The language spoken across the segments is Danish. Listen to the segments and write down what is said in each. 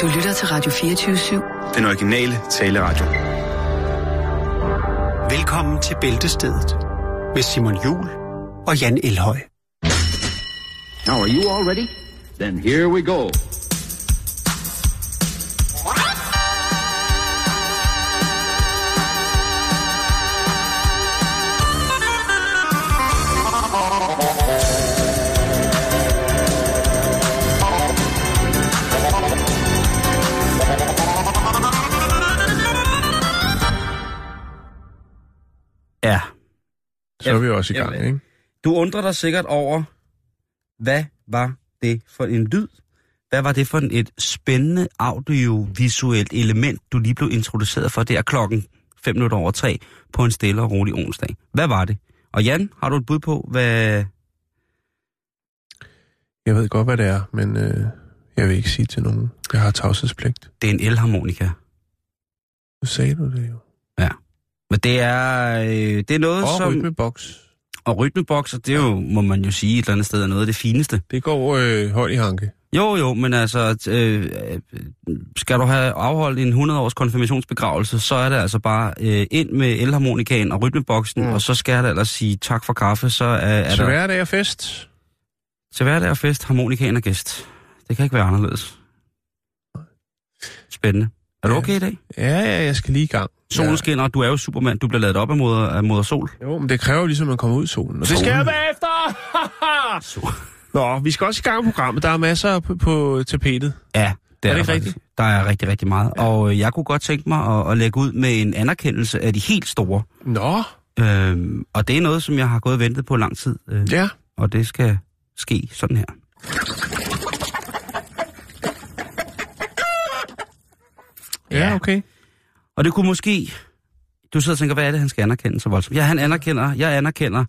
Du lytter til Radio 24-7. Den originale taleradio. Velkommen til Bæltestedet med Simon Jul og Jan Elhøj. Now, are you all ready? Then here we go. Så er vi også i gang, Jamen, ikke? Du undrer dig sikkert over, hvad var det for en lyd? Hvad var det for en- et spændende audiovisuelt element, du lige blev introduceret for der klokken 5 minutter over 3 på en stille og rolig onsdag? Hvad var det? Og Jan, har du et bud på, hvad... Jeg ved godt, hvad det er, men øh, jeg vil ikke sige til nogen. Jeg har tavshedspligt. Det er en elharmonika. Nu sagde du det jo. Men det er, øh, det er noget Og som... rytmeboks. Og rytmebokser, det er jo, må man jo sige, et eller andet sted er noget af det fineste. Det går øh, højt i hanke. Jo, jo, men altså, øh, øh, skal du have afholdt en 100-års konfirmationsbegravelse, så er det altså bare øh, ind med elharmonikaen og rytmeboksen, mm. Og så skal der ellers sige tak for kaffe, så er, er Så der hverdag er fest. til hverdag og fest, harmonikaen og gæst. Det kan ikke være anderledes. Spændende. Er du okay i dag? Ja, ja, jeg skal lige i gang. Solen ja. skinner, du er jo supermand, du bliver lavet op af moder, af moder sol. Jo, men det kræver jo ligesom, at man kommer ud i solen. Og det skal Solen. jeg bagefter! Nå, vi skal også i gang med programmet. Der er masser på, på tapetet. Ja, det er, Er det der ikke rigtigt? Der er rigtig, rigtig meget. Ja. Og øh, jeg kunne godt tænke mig at, at lægge ud med en anerkendelse af de helt store. Nå, Øhm, og det er noget, som jeg har gået og ventet på lang tid. Øh, ja. Og det skal ske sådan her. Ja, okay. Og det kunne måske... Du sidder og tænker, hvad er det, han skal anerkende så voldsomt? Ja, han anerkender, jeg anerkender,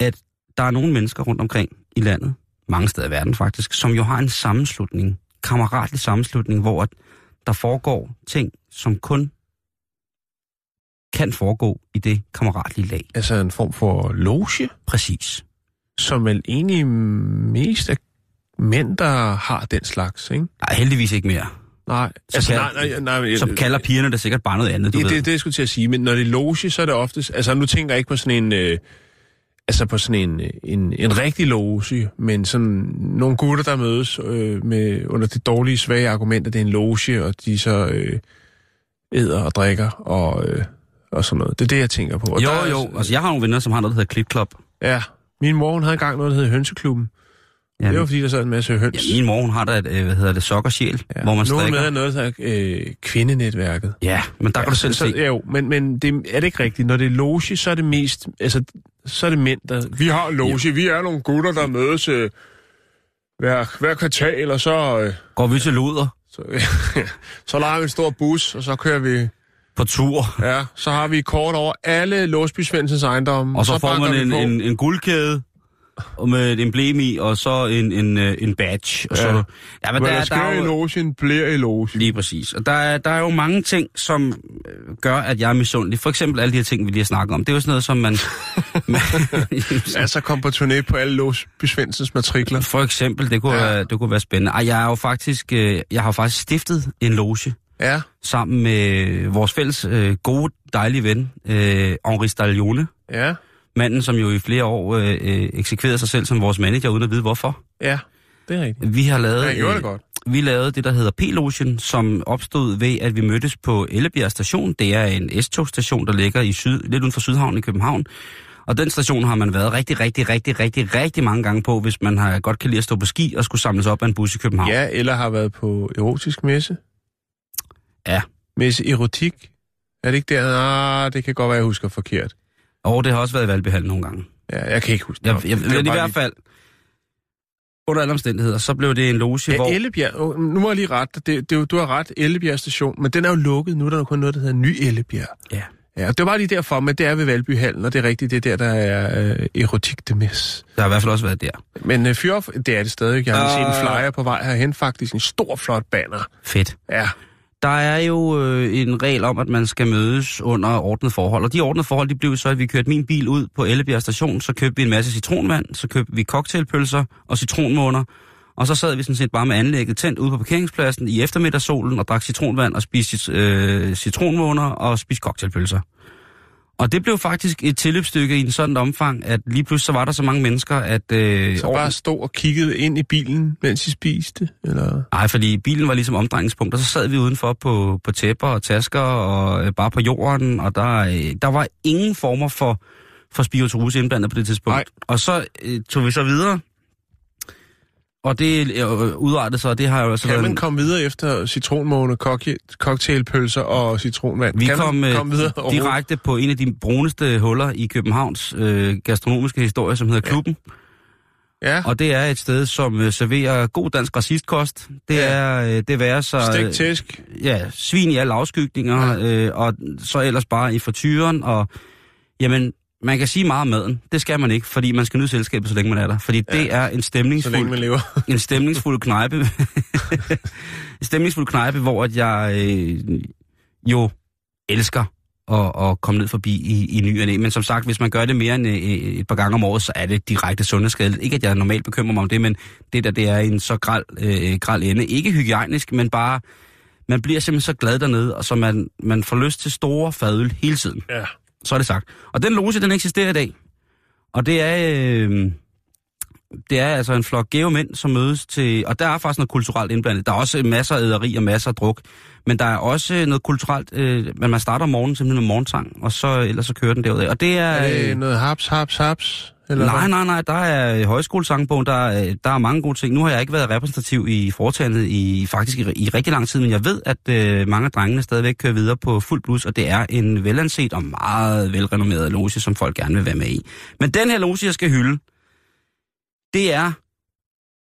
at der er nogle mennesker rundt omkring i landet, mange steder i verden faktisk, som jo har en sammenslutning, kammeratlig sammenslutning, hvor at der foregår ting, som kun kan foregå i det kammeratlige lag. Altså en form for loge, Præcis. som vel egentlig mest er mænd, der har den slags, ikke? Nej, heldigvis ikke mere. Nej, Så altså kan- nej, nej, nej, nej Så kalder pigerne det sikkert bare noget andet, du det, ved. det, det, jeg skulle til at sige, men når det er loge, så er det oftest... Altså, nu tænker jeg ikke på sådan en... Øh, altså på sådan en, øh, en, en rigtig loge, men sådan nogle gutter, der mødes øh, med under det dårlige, svage argument, at det er en loge, og de så øh, æder og drikker og, øh, og sådan noget. Det er det, jeg tænker på. Og Jo, der er- jo. Altså, jeg har nogle venner, som har noget, der hedder Clip Club. Ja, min mor, hun havde engang noget, der hed Hønseklubben. Ja, det var, fordi der sad en masse høns. ja, min mor, hun har da et, øh, hvad hedder det, sokkersjæl, ja. hvor man Nogle strikker. med er noget, der øh, kvindenetværket. Ja, men der kan du selv så, se. så, jo, men, men det, er det ikke rigtigt? Når det er loge, så er det mest... Altså, så er det mænd, der... Vi har loge, ja. vi er nogle gutter, der mødes øh, hver, hver kvartal, og så... Øh, Går vi til luder så, så leger vi en stor bus, og så kører vi... på tur, Ja, så har vi kort over alle Låsby Svendsens ejendomme. og så, får banker man en, en, en guldkæde med et emblem i, og så en, en, øh, en badge. Og så, Ja. men Hvad der, der er- der er i jo, logen, bliver i logen. Lige præcis. Og der er, der er jo mange ting, som øh, gør, at jeg er misundelig. For eksempel alle de her ting, vi lige har snakket om. Det er jo sådan noget, som man... Altså kom på turné på alle Låsby Svendsens matrikler. For eksempel, det kunne, Ja. være, det kunne være spændende. Ej, jeg er jo faktisk, øh, jeg har jo faktisk stiftet en loge Ja, sammen med vores fælles øh, gode, dejlige ven, øh, Henri Staglione. ja, Manden, som jo i flere år øh, øh, eksekverede sig selv som vores manager, uden at vide hvorfor. ja. Det er rigtigt. Vi har lavet, Ja, det øh, godt. vi lavede det, der hedder P-Logen, som opstod ved, at vi mødtes på Ellebjerg station. Det er en S-togstation, der ligger i syd, lidt uden for Sydhavn i København. Og den station har man været rigtig, rigtig, rigtig, rigtig, rigtig mange gange på, hvis man har godt kan lide at stå på ski og skulle samles op af en bus i København. Ja, eller har været på erotisk messe. Ja. Messe erotik. Er det ikke der? Ah, det kan godt være, jeg husker forkert. Og det har også været i Valbyhallen nogle gange. Ja, jeg kan ikke huske Jeg, det. jeg, Det er men i hvert fald, under alle omstændigheder, så blev det en loge, Ja, hvor... Ellebjerg. Oh, nu må jeg lige rette. Det, det, er du har ret, Ellebjerg station. Men den er jo lukket. Nu er der jo kun noget, der hedder Ny Ellebjerg. Ja. Ja, og det var lige derfor, men det er ved Valbyhallen, og det er rigtigt, det er der, der er øh, erotik de mis. Der har i hvert fald også været der. Men øh, fyr, det er det stadig. Jeg har uh... set en Øh. flyer på vej herhen, faktisk. En stor, flot banner. Fedt. Ja, der er jo øh, en regel om, at man skal mødes under ordnet forhold. Og de ordnede forhold, de blev så, at vi kørte min bil ud på Ellebjerg station, så købte vi en masse citronvand, så købte vi cocktailpølser og citronmåner, Og så sad vi sådan set bare med anlægget tændt ude på parkeringspladsen i eftermiddagssolen og drak citronvand og spiste øh, citronmåner og spiste cocktailpølser. Og det blev faktisk et tilløbsstykke i en sådan omfang, at lige pludselig så var der så mange mennesker, at... Øh, Så bare stod og kiggede ind i bilen, mens I spiste? Eller? Nej, fordi bilen var ligesom omdrejningspunkt, og så sad vi udenfor på, på tæpper og tasker og øh, bare på jorden, og der, øh, der var ingen former for, for spiritus indblandet på det tidspunkt. Nej. Og så øh, tog vi så videre, og det øh, udartede sig, og det har jo altså Kan været... man en- komme videre efter citronmåne, cocktail- cocktailpølser og citronvand? Vi kan kom, man øh, komme videre direkte på en af de bruneste huller i Københavns øh, gastronomiske historie, som hedder Klubben. Ja, Og det er et sted, som øh, serverer god dansk racistkost. Det Ja. er, øh, det være så... øh, tæsk. ja, svin i alle afskygninger, ja. øh, og så ellers bare i frityren, og jamen, man kan sige meget om maden. Det skal man ikke, fordi man skal nyde selskabet, så længe man er der. Fordi ja. det er en Så længe man stemningsfuld, lever. en stemningsfuld knejpe. en stemningsfuld knejpe, hvor at jeg øh, jo elsker at, at komme ned forbi i, i ny og. Men som sagt, hvis man gør det mere end øh, et par gange om året, så er det direkte sundhedsskadeligt. Ikke at jeg normalt bekymrer mig om det, men det der, det er en så græld, øh, græld ende. Ikke hygiejnisk, men bare man bliver simpelthen så glad dernede, og så man, man får lyst til store fadøl hele tiden. Ja. Så er det sagt. Og den loge, den eksisterer i dag. Og det er, øh, det er altså en flok gave mænd, som mødes til... Og der er faktisk noget kulturelt indblandet. Der er også masser af æderi og masser af druk. Men der er også noget kulturelt... Øh, men man starter om morgenen simpelthen med morgensang, og så ellers så kører den derudad. Og det er... Er det øh, noget haps, haps, haps? Eller Nej, hvad? nej, nej, der er højskolesangbogen, der er, der er mange gode ting. Nu har jeg ikke været repræsentativ i foretagendet i faktisk i, i rigtig lang tid, men jeg ved, at øh, mange af drengene stadigvæk kører videre på fuld blus, og det er en velanset og meget velrenommeret loge, som folk gerne vil være med i. Men den her loge, jeg skal hylde, det er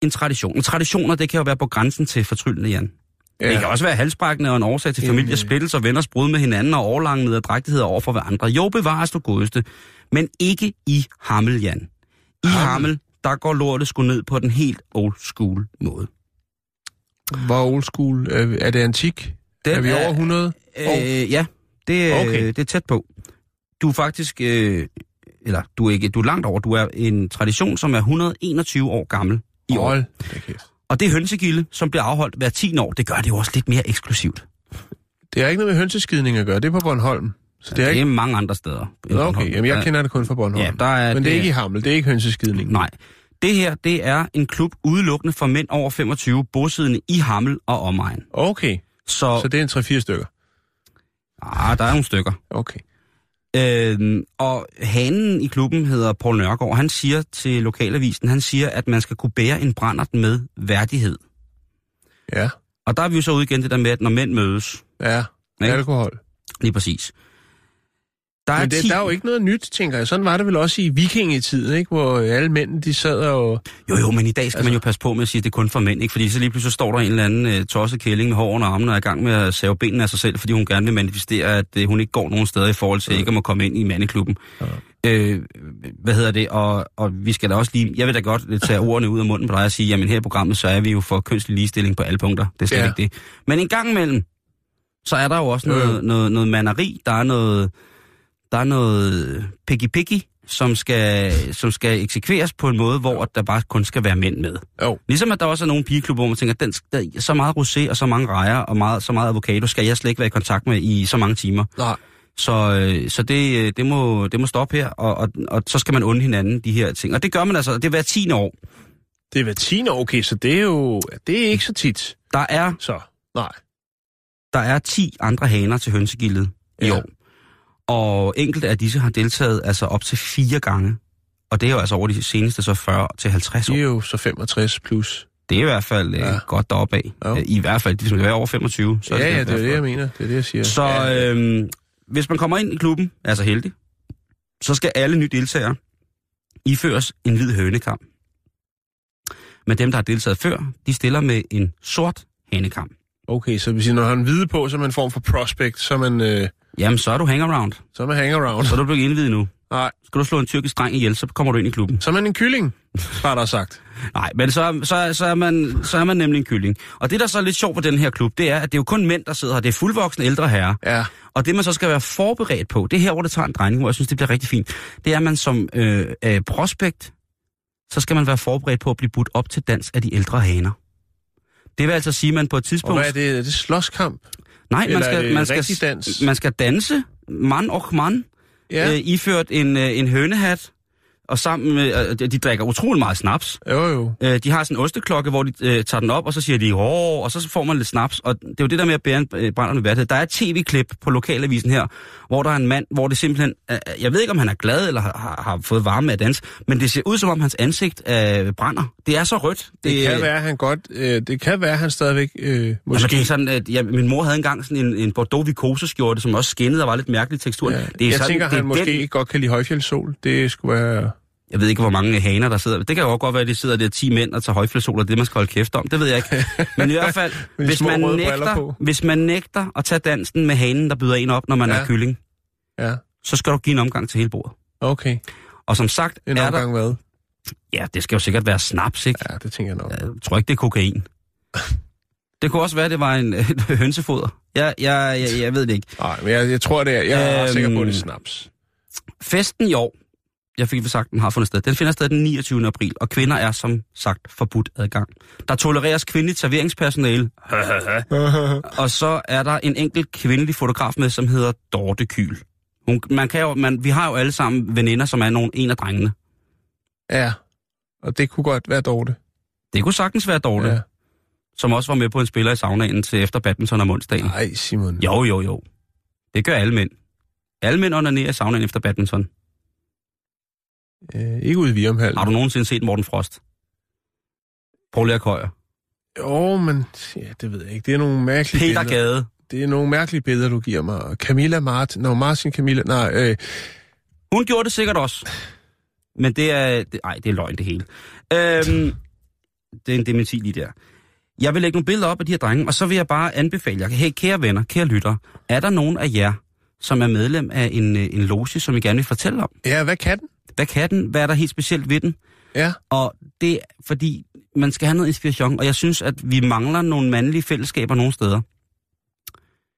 en tradition. En traditioner, det kan jo være på grænsen til fortryllende, Jan. Ja. Det kan også være halsbrækkende og en årsag til familiesplittelse og venners brud med hinanden og overlange nederdrægtigheder over for hverandre. Jo, bevares du godeste, men ikke i Hammel, Jan. I Hammel? Hammel, der går lortet sgu ned på den helt old school måde. Hvor old school? Er, det antik? Den er vi over 100? Øh, ja, det, Okay. okay. det er tæt på. Du er faktisk, øh, eller du er ikke, du er langt over, du er en tradition, som er 121 år gammel i år. Hold. Og det hønsegilde, som bliver afholdt hver 10 år, det gør det jo også lidt mere eksklusivt. Det har ikke noget med hønseskidning at gøre. Det er på Bornholm. Så det er Det ikke... er mange andre steder. Nå. Okay, jamen jeg kender det kun fra Bornholm. Ja, der er, Men det er ikke i Hamel, det er ikke hønseskidning. Nej. Det her, det er en klub udelukkende for mænd over 25, bosiddende i Hammel og omegn. Okay, Så, så det er en 3-4 stykker. ah, der er nogle stykker. Okay. Øhm, og hanen i klubben hedder Paul Nørgaard. Han siger til lokalavisen, han siger, at man skal kunne bære en brændert med værdighed. Ja, Og der er vi jo så ude igen det der med, at når mænd mødes, ja. Ikke? Alkohol. lige præcis. Der er, Men det, 10... der er jo ikke noget nyt, tænker jeg. Sådan var det vel også i vikingetiden, ikke? Hvor alle mænd, de sad og... Jo, jo, men i dag skal altså... man jo passe på med at sige, at det er kun for mænd, ikke? Fordi så lige pludselig står der en eller anden uh, tosset kælling med hår under armene og er i gang med at save benene af sig selv, fordi hun gerne vil manifestere, at uh, hun ikke går nogen steder i forhold til ikke at må komme ind i mandeklubben. Ja. Øh, hvad hedder det? Og, og vi skal da også lige... Jeg vil da godt øh, tage ordene ud af munden på dig og sige, jamen her i programmet, så er vi jo for kønslig ligestilling på alle punkter. Det er slet Ja. ikke det. Men en gang imellem, så er der jo også Jo, jo. noget, noget, noget manderi, der er noget, der er noget picky-picky, som skal, som skal eksekveres på en måde, hvor der bare kun skal være mænd med. Jo, Ligesom at der også er nogle pigeklubber, hvor man tænker, den, der, er så meget rosé og så mange rejer og meget, så meget avocado skal jeg slet ikke være i kontakt med i så mange timer. nej. Så, øh, så det, øh, det, må, det må stoppe her, og, og, og så skal man unde hinanden de her ting. Og det gør man altså, det er hver 10 år. Det er hver 10 år, okay, så det er jo... Det er ikke så tit. Der er, Så, nej. der er 10 andre haner til hønsegildet i Ja. år. Og enkelte af disse har deltaget altså op til fire gange. Og det er jo altså over de seneste så 40 til 50 år. De er jo så 65 plus. Det er i hvert fald øh, Ja. godt deroppe af. Jo. I hvert fald, hvis man er over 25. Så Ja, det ja, det er det, jeg mener. Det er det, jeg siger. Så ja, øh, hvis man kommer ind i klubben, er så heldig, så skal alle nye deltagere iføres en hvid hønekam. Men dem, der har deltaget før, de stiller med en sort hanekam. Okay, så hvis I når han hvide på, så er man en form for prospect, så er man, øh, Jamen, så er du hangaround. så er man hangaround. Så er du blevet indvidet nu. Nej, Skal du slå en tyrkisk dreng ihjel, så kommer du ind i klubben. så er man en kylling, har der sagt. Nej, men så, så, så, er man, så er man nemlig en kylling. Og det, der så er lidt sjovt på den her klub, det er, at det er jo kun mænd, der sidder her. Det er fuldvoksne ældre herrer. Ja, Og det, man så skal være forberedt på, det er her, hvor det tager en drejning, hvor jeg synes, det bliver rigtig fint, det er, at man som øh, øh, prospekt så skal man være forberedt på at blive budt op til dans af de ældre haner. Det vil altså sige, at man på et Og tidspunkt... hvad er det? Er det slåskamp? Nej, man eller skal, det man, skal, dans? man skal danse, mand og mand, Ja. øh, iført en, øh, en hønehat, og sammen med, øh, de drikker utrolig meget snaps. Jo, jo. Øh, de har sådan en osteklokke, hvor de øh, tager den op, og så siger de, åh, og så får man lidt snaps. Og det er jo det der med at bære en øh, brændende værdighed. Der er et tv-klip på lokalavisen her, hvor der er en mand, hvor det simpelthen, øh, jeg ved ikke, om han er glad eller har, har, fået varme af dans, men det ser ud som om hans ansigt øh, brænder. Det er så rødt. Det kan være, han godt... Øh, det kan være, han stadigvæk... Øh, måske... Altså, det er sådan, at ja, min mor havde engang sådan en, en Bordeaux Vicose-skjorte, som også skinnede og var lidt mærkelig tekstur. Ja. Det er jeg sådan, tænker, det han måske den, godt kan lide højfjeldssol. Det skulle være... Jeg ved ikke, hvor mange haner, der sidder. Det kan jo også godt være, at de sidder der 10 mænd og tager højfjeldssol, og det man skal holde kæft om. Det ved jeg ikke. Men i hvert fald, hvis man, nægter, hvis man nægter at tage dansen med hanen, der byder en op, når man Ja. er kylling, Ja, så skal du give en omgang til hele bordet. okay. Og som sagt, En er omgang hvad? der... Ja, det skal jo sikkert være snaps, ikke? Ja, det tænker jeg nok. Jeg tror ikke, det er kokain. Det kunne også være, at det var en hønsefoder. Jeg, jeg, jeg, jeg ved det ikke. Nej, men jeg, jeg tror, det er... Jeg er Øhm, øhm... sikker på, det er snaps. Festen i år, jeg fik sagt, den har fundet sted, den finder sted den 29. april, og kvinder er som sagt forbudt adgang. Der tolereres kvindeligt serveringspersonale, og så er der en enkelt kvindelig fotograf med, som hedder Dorte Kyl. Hun, man kan jo, man, vi har jo alle sammen veninder, som er nogle, en af drengene. ja, og det kunne godt være Dorte. Det kunne sagtens være Dorte, ja. Ja. som også var med på en spiller i saunaen til efter badminton om onsdagen. Nej, Simon. Jo, jo, jo. Det gør alle mænd. Alle mænd onanerer i saunaen efter badminton. Øh, ikke ude i Virumhallen. Har du nogensinde set Morten Frost? Lige at køje. Jo, men ja, det ved jeg ikke. Det er nogle mærkelige Peter billeder. Gade. Det er nogle mærkelige billeder, du giver mig. Camilla Martin... Nå, Martin Camilla... Nej, øh, Hun gjorde det sikkert også. Men det er... Det, ej, det er løgn det hele. Øhm, det er en dementi lige der. Jeg vil lægge nogle billeder op af de her drenge, og så vil jeg bare anbefale jer. Hey, kære venner, kære lyttere. Er der nogen af jer, som er medlem af en, øh, en loge, som I gerne vil fortælle om? ja, hvad kan den? Hvad kan den? Hvad er der helt specielt ved den? Ja, Og det er, fordi man skal have noget inspiration, og jeg synes, at vi mangler nogle mandlige fællesskaber nogle steder.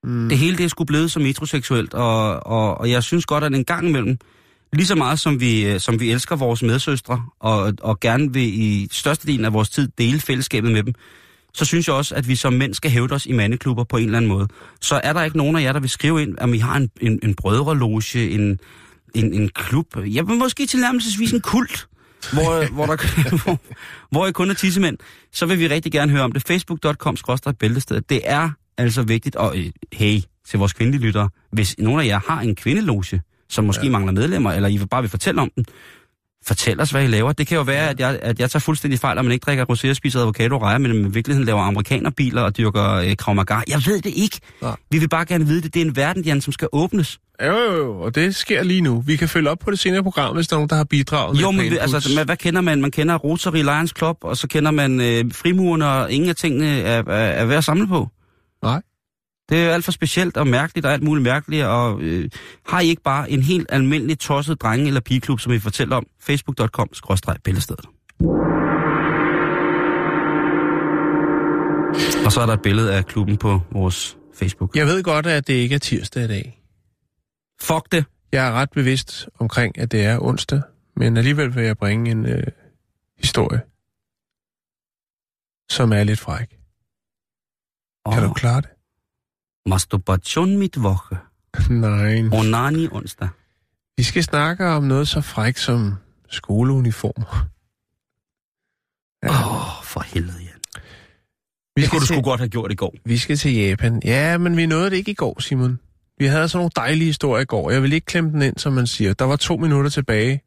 mm, Det hele det er sgu blevet så metroseksuelt, og, og, og jeg synes godt, at en gang imellem, lige så meget som vi, øh, som vi elsker vores medsøstre, og, og gerne vil i størstedelen af vores tid dele fællesskabet med dem, så synes jeg også, at vi som mænd skal hævde os i mandeklubber på en eller anden måde. Så er der ikke nogen af jer, der vil skrive ind, om I har en, en, en brødreloge, en, en, en klub, vil måske tilnærmelsesvis en kult, hvor, hvor, der, hvor, hvor I kun er tissemænd, så vil vi rigtig gerne høre om det. Facebook.com bæltested. Det er altså vigtigt, og øh, hey, til vores kvindelige lyttere, hvis nogen af jer har en kvindeloge, som måske ja. mangler medlemmer, eller I vil bare vil fortælle om den, fortæl os, hvad I laver. Det kan jo være, at jeg, at jeg tager fuldstændig fejl, at man ikke drikker rosé og spiser avocado og rejer, men i virkeligheden laver amerikanerbiler og dyrker øh, Krav Maga. Jeg ved det ikke. Nej. Vi vil bare gerne vide det. Det er en verden, Jan, som skal åbnes. Jo, jo, jo, og det sker lige nu. Vi kan følge op på det senere program, hvis der er nogen, der har bidraget Jo, men altså, hvad, hvad kender man? Man kender Rotary Lions Club, og så kender man øh, frimurerne, og ingen af tingene er, er, er værd at samle på. Nej. Det er alt for specielt og mærkeligt og alt muligt mærkeligt, og øh, har I ikke bare en helt almindelig tosset drenge- eller pigeklub, som I fortæller om? Facebook.com-bæltestedet. Og så er der et billede af klubben på vores Facebook. Jeg ved godt, at det ikke er tirsdag i dag. Fuck det. Jeg er ret bevidst omkring, at det er onsdag, men alligevel vil jeg bringe en øh, historie, som er lidt fræk. Kan Åh, du klare det? Masturbation mit Woche. Nej. Onani onsdag. Vi skal snakke om noget så fræk som skoleuniformer. Åh, oh, for helvede, Jan. Vi Det kunne du til, sgu godt have gjort i går. vi skal til Japan. Ja, men vi nåede det ikke i går, Simon. Vi havde sådan nogle dejlige historier i går. Jeg vil ikke klemme den ind, som man siger. Der var to minutter tilbage,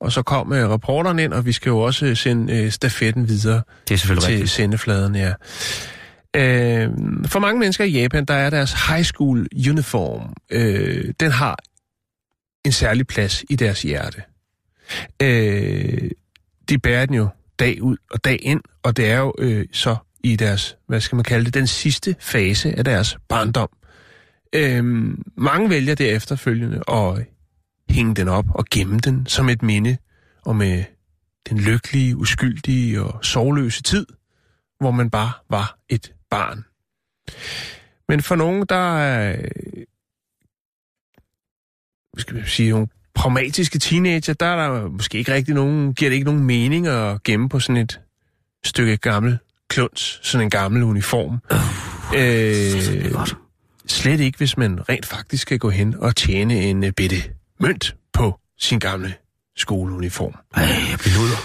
og så kom uh, reporteren ind, og vi skal jo også øh, sende uh, stafetten videre Det er selvfølgelig til rigtigt. sendefladen, ja. Øh, for mange mennesker i Japan, der er deres high school uniform. Øh, den har en særlig plads i deres hjerte. Øh, de bærer den jo dag ud og dag ind, og det er jo øh, så i deres, hvad skal man kalde det, den sidste fase af deres barndom. Øh, mange vælger det efterfølgende at hænge den op og gemme den som et minde og med den lykkelige, uskyldige og sorgløse tid, hvor man bare var et barn. Men for nogen, der er, hvad skal man sige, nogle pragmatiske teenager, der er der måske ikke rigtig nogen, giver det ikke nogen mening at gemme på sådan et stykke gammel kluns, sådan en gammel uniform. Øh, godt. Slet ikke, hvis man rent faktisk skal gå hen og tjene en uh, bitte mønt på sin gamle skoleuniform. Ej, jeg beluder.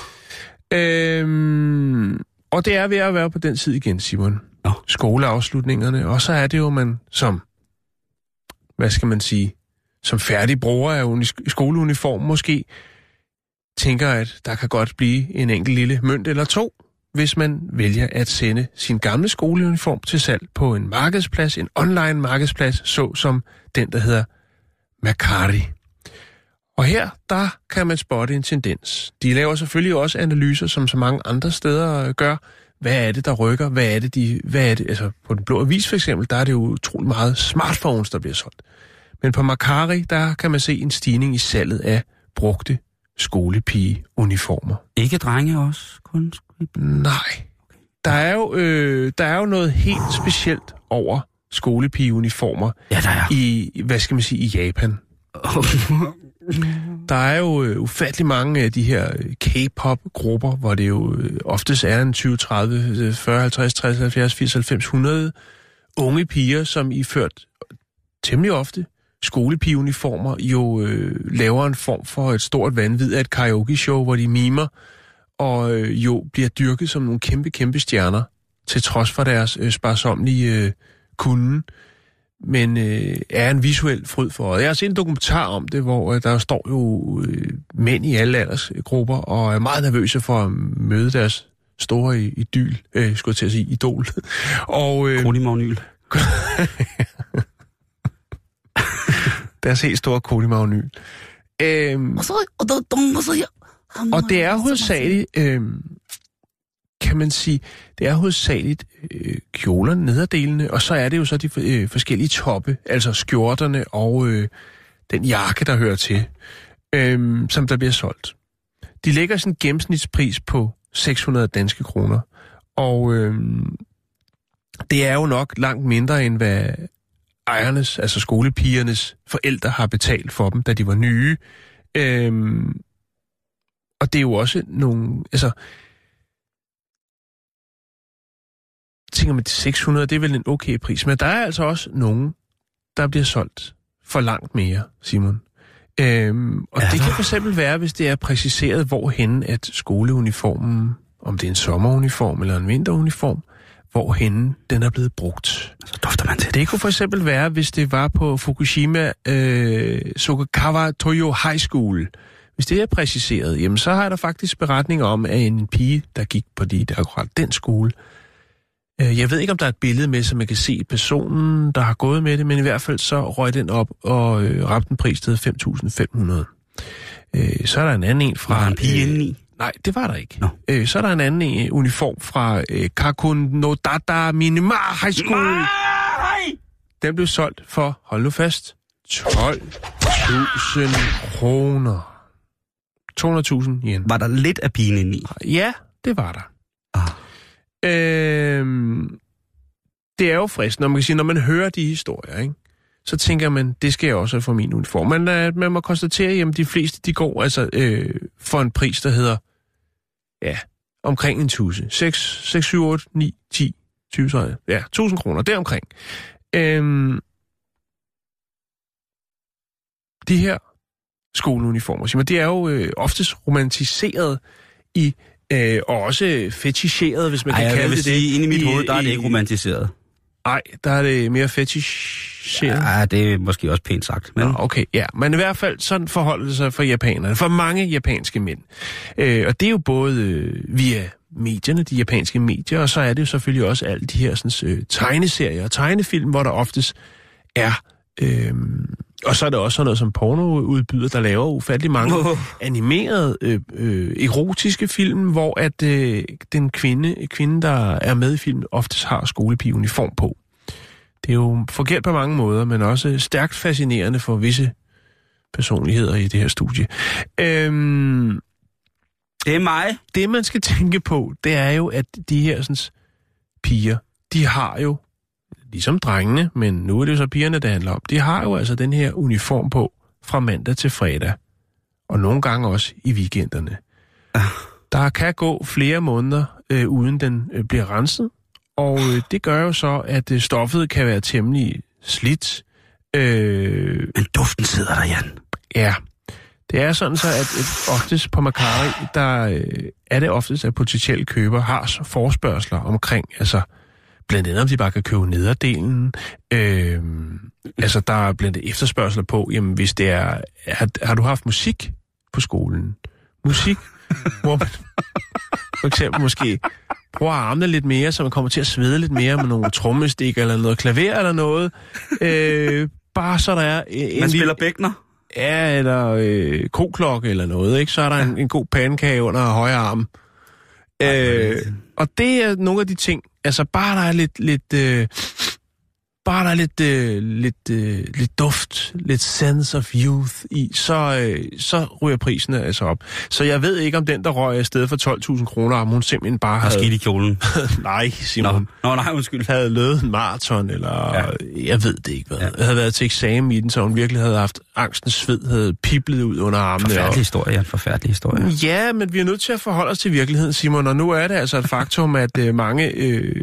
Øhm, og det er ved at være på den side igen, Simon. Nå. Skoleafslutningerne. Og så er det jo, man som, hvad skal man sige, som færdig bruger af uni- skoleuniform måske, tænker, at der kan godt blive en enkelt lille mønt eller to, hvis man vælger at sende sin gamle skoleuniform til salg på en markedsplads, en online markedsplads, så som den, der hedder Mercari. Og her, der kan man spotte en tendens. De laver selvfølgelig også analyser, som så mange andre steder øh, gør. Hvad er det, der rykker? Hvad er det, de, hvad er det? Altså, på den blå avis for eksempel, der er det jo utrolig meget smartphones, der bliver solgt. Men på Macari, der kan man se en stigning i salget af brugte skolepigeuniformer. Ikke drenge også, kun Nej. Der er jo, øh, der er jo noget helt specielt over skolepige-uniformer Ja, der er. i, hvad skal man sige, i Japan. Der er jo øh, ufattelig mange af de her øh, K-pop-grupper, hvor det jo øh, oftest er en 20, 30, øh, 40, 50, 60, 70, 80, 90, 100 unge piger, som iført temmelig ofte skolepigeuniformer, jo øh, laver en form for et stort vanvid af et karaoke-show, hvor de mimer og øh, jo bliver dyrket som nogle kæmpe, kæmpe stjerner, til trods for deres øh, sparsomlige øh, kunden men øh, er en visuel fryd for øjet. Jeg har set en dokumentar om det, hvor øh, der står jo øh, mænd i alle aldersgrupper, og er meget nervøse for at møde deres store i- idyl, øh, skulle jeg til at sige, idol. og øh, Kronimagnyl. deres helt store kolimagnyl. Øhm, og det er hovedsageligt, øh, kan man sige, det er hovedsageligt øh, kjolerne, nederdelene, og så er det jo så de øh, forskellige toppe, altså skjorterne og øh, den jakke, der hører til, øh, som der bliver solgt. De lægger sådan en gennemsnitspris på 600 danske kroner, og øh, det er jo nok langt mindre end hvad ejernes, altså skolepigernes forældre har betalt for dem, da de var nye. Øhm, og det er jo også nogle, altså, tænker man, 600, det er vel en okay pris, men der er altså også nogen, der bliver solgt for langt mere, Simon. Øhm, og Er det kan for eksempel være, hvis det er præciseret, hvorhen at skoleuniformen, om det er en sommeruniform eller en vinteruniform, hvorhen den er blevet brugt. Så dufter man til det. Det kunne for eksempel være, hvis det var på Fukushima øh, Sokakawa Toyo High School. Hvis det er præciseret, jamen så har der faktisk beretninger om, at en pige, der gik på de, der akkurat den skole, øh, jeg ved ikke, om der er et billede med, så man kan se personen, der har gået med det, men i hvert fald så røg den op og øh, ramte en pris til 5.500. Øh, så er der en anden en fra... Var en pige øh, indeni? Nej, det var der ikke. Nå. Øh, så er der en anden øh, uniform fra øh, Kakun no Data Minima High School. Den blev solgt for, hold nu fast, 12.000 kroner. 200.000 yen. Var der lidt af pigen indeni? Ja, det var der. Ah. Øhm, det er jo frisk, når man kan sige, når man hører de historier, ikke? så tænker man, det skal jeg også have for min uniform. Men uh, man må konstatere, at de fleste de går altså øh, for en pris, der hedder ja, omkring en tusind. 6, 6, 7, 8, 9, 10, 20, så, ja, 1000 kroner, deromkring. Øhm, de her skoleuniformer, Simon, det er jo øh, oftest romantiseret i, øh, og også feticheret, hvis man Ej, kan jeg kalde vil det sige, det. inde i mit hoved, der er det ikke romantiseret. Nej, der er det mere fetisheret. Ja, det er måske også pænt sagt. Men Nå, okay, ja. Men i hvert fald, sådan forholder det sig for japanerne. For mange japanske mænd. Øh, og det er jo både øh, via medierne, de japanske medier, og så er det jo selvfølgelig også alle de her sådan, øh, tegneserier og tegnefilm, hvor der oftest er... Øh, og så er det også sådan noget som pornoudbyder, der laver ufattelig mange animerede, øh, øh, erotiske film, hvor at øh, den kvinde, kvinde, der er med i filmen, oftest har skolepigeuniform på. Det er jo forkert på mange måder, men også stærkt fascinerende for visse personligheder i det her studie. Øhm, det er mig. det, man skal tænke på, det er jo, at de her sådan, piger, de har jo, ligesom drengene, men nu er det jo så pigerne, det handler om, de har jo altså den her uniform på fra mandag til fredag. og nogle gange også i weekenderne. Der kan gå flere måneder, øh, uden den øh, bliver renset, og øh, det gør jo så, at øh, stoffet kan være temmelig slidt. Øh, Men duften sidder der, Jan. Ja, det er sådan så, at oftest på Macari, der øh, er det oftest, at potentielle køber har forspørgseler omkring, altså blandt andet om de bare kan købe nederdelen. Øh, altså der er blandt andet efterspørgsler på, jamen hvis det er, har, har du haft musik på skolen? Musik, hvor man for eksempel måske at armene lidt mere, så man kommer til at svede lidt mere med nogle trommestik eller noget klaver eller noget. Øh, bare så der er en, Man spiller bækner. Ja, eller øh, koklokke eller noget, ikke? Så er der en, en god pandekage under højre arm. Øh, og det er nogle af de ting, altså bare der er lidt, lidt, øh, bare der er lidt, øh, lidt, øh, lidt duft, lidt sense of youth i, så, øh, så ryger prisen altså op. Så jeg ved ikke, om den, der røg afsted for 12.000 kroner, om hun simpelthen bare Har havde... skidt i kjolen. Nej, Simon. Nå, Nå nej, undskyld. Havde løbet en maraton, eller ja. jeg ved det ikke hvad. Ja. Havde været til eksamen i den, så hun virkelig havde haft angstens sved, havde piblet ud under armene. og- Forfærdelig historie, Jan. Forfærdelig historie. Ja, men vi er nødt til at forholde os til virkeligheden, Simon, og nu er det altså et faktum, at øh, mange øh,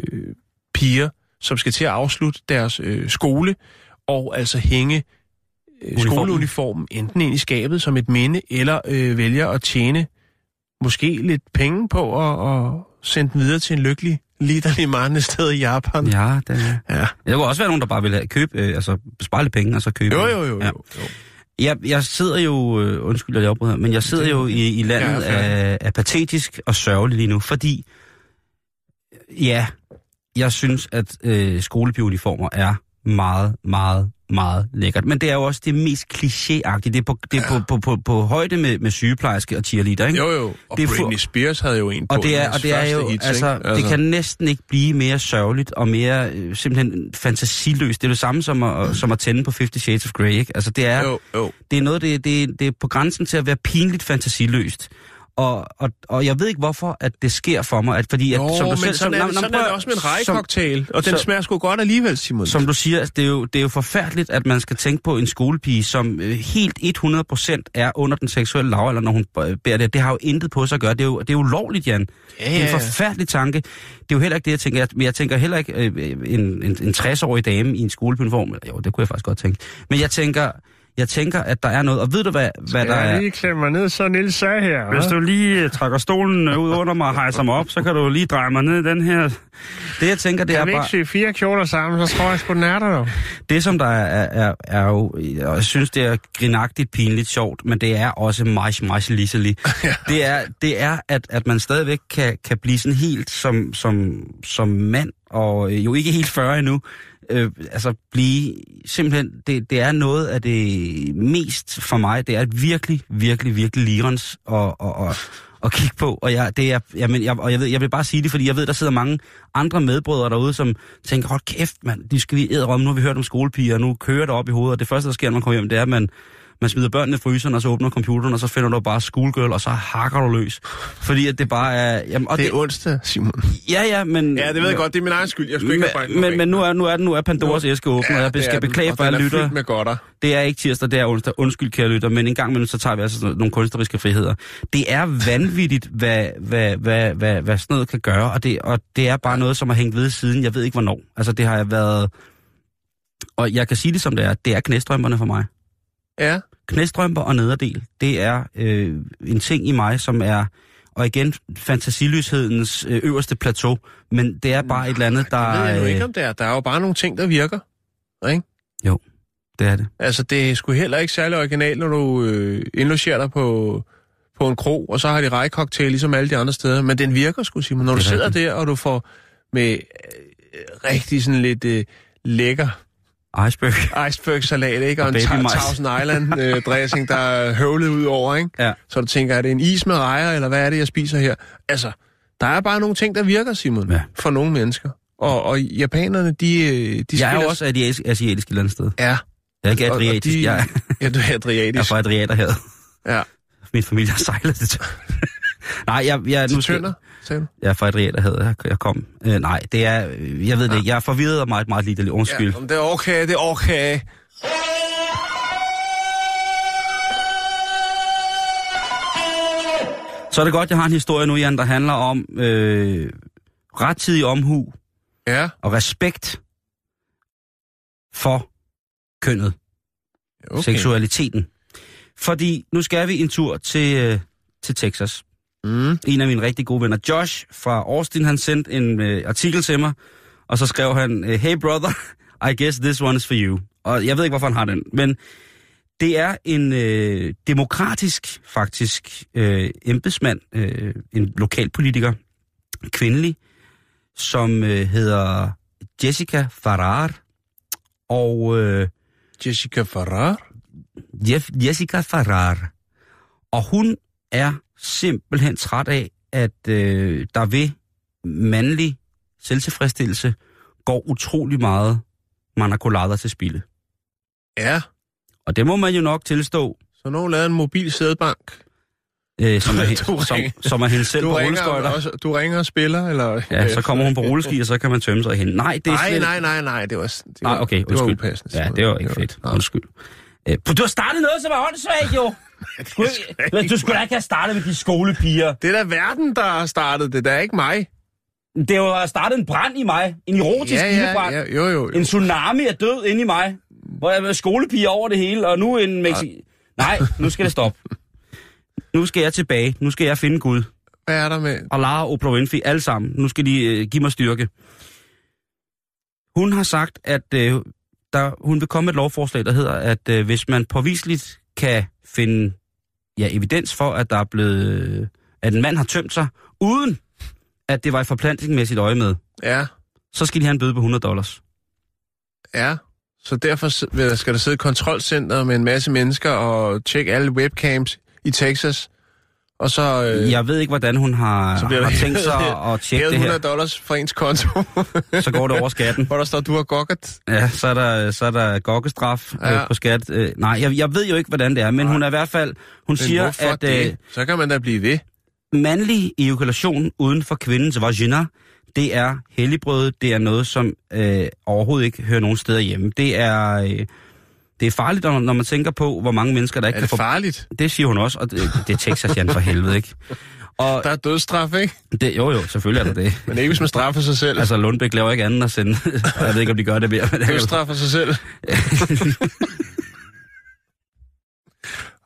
piger, som skal til at afslutte deres øh, skole, og altså hænge øh, Uniformen. skoleuniformen enten ind i skabet som et minde, eller øh, vælger at tjene måske lidt penge på at, at sende den videre til en lykkelig, liderlig mand et sted i Japan. Ja, det er... Ja. Der kunne også være nogen, der bare ville købe, øh, altså spare lidt penge, og så købe. Jo, jo, jo. Ja. jo. jo. Jeg, jeg sidder jo, øh, undskyld, at jeg afbryder, men jeg sidder jo i, i landet Ja, af, af patetisk og sørgelig lige nu, fordi, ja, jeg synes, at øh, skolebiuniformer er meget, meget, meget lækkert. Men det er jo også det mest klichéagtige. Det er på, det er på, på, på, på højde med, med sygeplejerske og cheerleader, ikke? Jo, jo. Og Det er Britney Spears havde jo en på Og det er, og det er jo, hits, altså, ikke? det kan næsten ikke blive mere sørgeligt og mere øh, simpelthen fantasiløst. Det er det samme som at, som at tænde på 50 Shades of Grey, ikke? Altså, det er, Jo, jo. det er noget, det, det, det er på grænsen til at være pinligt fantasiløst. Og, og, og jeg ved ikke, hvorfor at det sker for mig. At, fordi, at, Jo, som du men selv, sådan, som, er, det, sådan er det også med en rejecocktail, og den så- smager sgu godt alligevel, Simon. som du siger, det er, jo, det er jo forfærdeligt, at man skal tænke på en skolepige, som øh, helt 100% er under den seksuelle lavalder, når hun øh, bærer det. Det har jo intet på sig at gøre. Det er jo, det er jo ulovligt, Jan. Ja, Det er en ja, ja. forfærdelig tanke. Det er jo heller ikke det, jeg tænker. Jeg, jeg tænker heller ikke øh, en, en, en 60-årig dame i en skoleuniform. Eller, Jo, det kunne jeg faktisk godt tænke. Men jeg tænker, jeg tænker, at der er noget. Og ved du, hvad, hvad der er? klemme mig ned så en lille sag her. Hvis du lige uh, trækker stolen øh, ud under mig og hejser mig op, så kan du lige dreje mig ned i den her. Det jeg tænker, det er bare... sy fire kjoler sammen, så tror jeg sgu, den er der jo. Det som der er, er, er jo... Og jeg synes, det er grinagtigt, pinligt, sjovt, men det er også meget, meget lisselig. det er, det er at, at man stadigvæk kan, kan blive sådan helt som, som, som mand, og øh, jo ikke helt 40 endnu, øh, altså blive simpelthen, det, det er noget af det mest for mig, det er virkelig, virkelig, virkelig lirens og, og, og, at kigge på, og jeg, det er, jamen, jeg, og jeg, ved, jeg vil bare sige det, fordi jeg ved, der sidder mange andre medbrødre derude, som tænker, hold kæft mand, de skal vi æde nu har vi hørt om skolepiger, og nu kører det op i hovedet, og det første, der sker, når man kommer hjem, det er, at man, man smider børnene i fryseren, og så åbner computeren, og så finder du bare schoolgirl, og så hakker du løs. Fordi at det bare er... Jamen, og Det er onsdag, Simon. Ja, ja, men... Ja, det ved jeg godt. Det er min egen skyld. Jeg skulle ikke have men, men, men nu er, nu er, nu er Pandoras æske åben, og jeg det skal den, beklage for alle er fyldt med godter. Det er ikke tirsdag, det er onsdag. Undskyld, kære lytter, men en gang imellem, så tager vi altså nogle kunstneriske friheder. Det er vanvittigt, hvad, hvad, hvad, hvad, hvad sådan noget kan gøre, og det, og det er bare noget, som har hængt ved siden, jeg ved ikke hvornår. Altså, det har jeg været... Og jeg kan sige det som det er, det er knæstrømperne for mig. Ja. Knæstrømper og nederdel, det er øh, en ting i mig, som er... Og igen, fantasiløshedens øh, øverste plateau, men det er bare et eller andet, der... Det ved jeg øh, ikke, om det er. Der er jo bare nogle ting, der virker. Ikke? Det er det. Altså, det er sgu heller ikke særlig originalt, når du øh, indlogerer dig på, på en krog, og så har de rejcocktail ligesom alle de andre steder. Men den virker sgu, Simon. Når du er sidder rigtigt. der, og du får med øh, rigtig sådan lidt øh, lækker Iceberg. iceberg-salat, ikke? Og, Og en. Thousand Island-dressing, der er høvlet ud over, ikke? Ja. Så du tænker, er det en is med rejer, eller hvad er det, jeg spiser her? Altså, der er bare nogle ting, der virker, Simon, Ja. for nogle mennesker. Og, og japanerne, de, øh, de Jeg er jo også asiatisk, asiatisk et eller andet sted. Ja. Jeg er ikke adriatisk, de- jeg, er- Ja, du er jeg er adriatisk. fra Adriaterhavet. Ja. Min familie har sejlet det. Nej, jeg, jeg, Til nu skal- tønder, sagde du? Jeg er fra Adriaterhavet, jeg, jeg kom. Øh, nej, det er, øh, jeg ved det ikke, jeg er forvirret og meget, meget lidt undskyld. Ja, det er okay, det er okay. Så er det godt, jeg har en historie nu, Jan, der handler om øh, rettidig omhu Ja, og respekt for kønnet, okay. seksualiteten. Fordi nu skal vi en tur til, øh, til Texas. Mm. En af mine rigtig gode venner, Josh fra Austin, han sendte en øh, artikel til mig, og så skrev han, øh, Hey brother, I guess this one is for you. Og jeg ved ikke, hvorfor han har den, men det er en øh, demokratisk, faktisk, øh, embedsmand, øh, en lokalpolitiker, kvindelig, som øh, hedder Jessica Farrar. Og øh, Jessica Farrar? Jeff, Jessica Farrar. Og hun er simpelthen træt af, at øh, der ved mandlig selvtilfredsstillelse går utrolig meget manacolader til spilde. Ja. Og det må man jo nok tilstå, Så nogen lavede en mobil sædebank. øh, som, er, Du som, ringer- som er hende selv Du på rulleskøjter. også, du ringer og spiller, eller? Ja, så kommer hun på rulleski, og så kan man tømme sig hen. Nej, det er Nej, slet... nej, nej, nej, det var... Det var Nej, okay, det var upassende. Ja, det var ikke fedt. Nå. Undskyld. Øh, du har startet noget, som er åndssvagt, jo. Du, men du skulle da ikke have startet med de skolepiger. Det er da verden, der har startet det, det er ikke mig. Det har jo startet en brand i mig. En erotisk Ja, ildebrand. ja, ja, jo, jo, jo. En tsunami er død inde i mig. Hvor jeg er skolepiger over det hele, og nu en Mexi... Nej, nu skal det stoppe. Nu skal jeg tilbage. Nu skal jeg finde Gud. Hvad er der med? Og Lara og Oprah Winfrey, alle sammen. Nu skal de øh, give mig styrke. Hun har sagt, at øh, der, hun vil komme med et lovforslag, der hedder, at øh, hvis man påviseligt kan finde ja, evidens for, at der er blevet, at en mand har tømt sig, uden at det var i forplantningsmæssigt øje med, Ja, så skal de have en bøde på 100 dollars. ja. Så derfor skal der sidde et kontrolcenter med en masse mennesker og tjekke alle webcams i Texas. Og så... Øh, Jeg ved ikke, hvordan hun har, så har tænkt sig at tjekke det her. 100 dollars fra ens konto, Så går det over skatten. hvor der står, du har gokket. Ja, så er der, så er der gokkestraf ja. Ja. øh, på skat. Øh, nej, jeg, jeg ved jo ikke, hvordan det er, men hun er i hvert fald... Hun Men siger, at det? øh, Så kan man da blive ved. mandlig ejakulation uden for kvindens vagina, det er helligbrød. Det er noget, som øh, overhovedet ikke hører nogen steder hjemme. Det er... Øh, det er farligt, når man tænker på, hvor mange mennesker, der ikke Er kan få... farligt? Det siger hun også, og det, det er Texas, Jan, for helvede, ikke? Og Der er dødsstraf, ikke? det, jo, jo, selvfølgelig er der det. Men ikke, hvis man straffer sig selv. Altså, Lundbæk laver ikke andet end at sende... jeg ved ikke, om de gør det mere. Men er Dødsstraffer sig selv.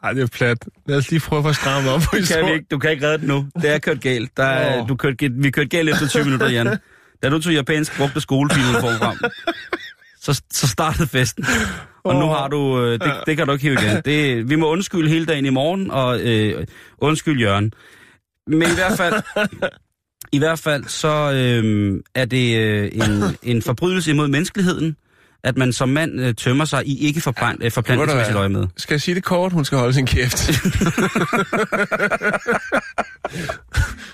Ej, det er plat. Lad os lige prøve at stramme op på kan vi ikke, du kan ikke redde det nu. Det er kørt galt. Der er, Åh. du kørt, vi kørte galt efter 20 minutter, Jan. Da du tog japansk brugte skolefilen frem, så, så startede festen. Og nu har du... Øh, det, det kan du ikke hive igen. Det, vi må undskylde hele dagen i morgen, og øh, undskyld Jørgen. Men i hvert fald... I hvert fald så øh, er det øh, en, en forbrydelse imod menneskeligheden, at man som mand øh, tømmer sig i ikke forplant, øh, forplantningsmæssigt øje med. Skal jeg sige det kort? Hun skal holde sin kæft.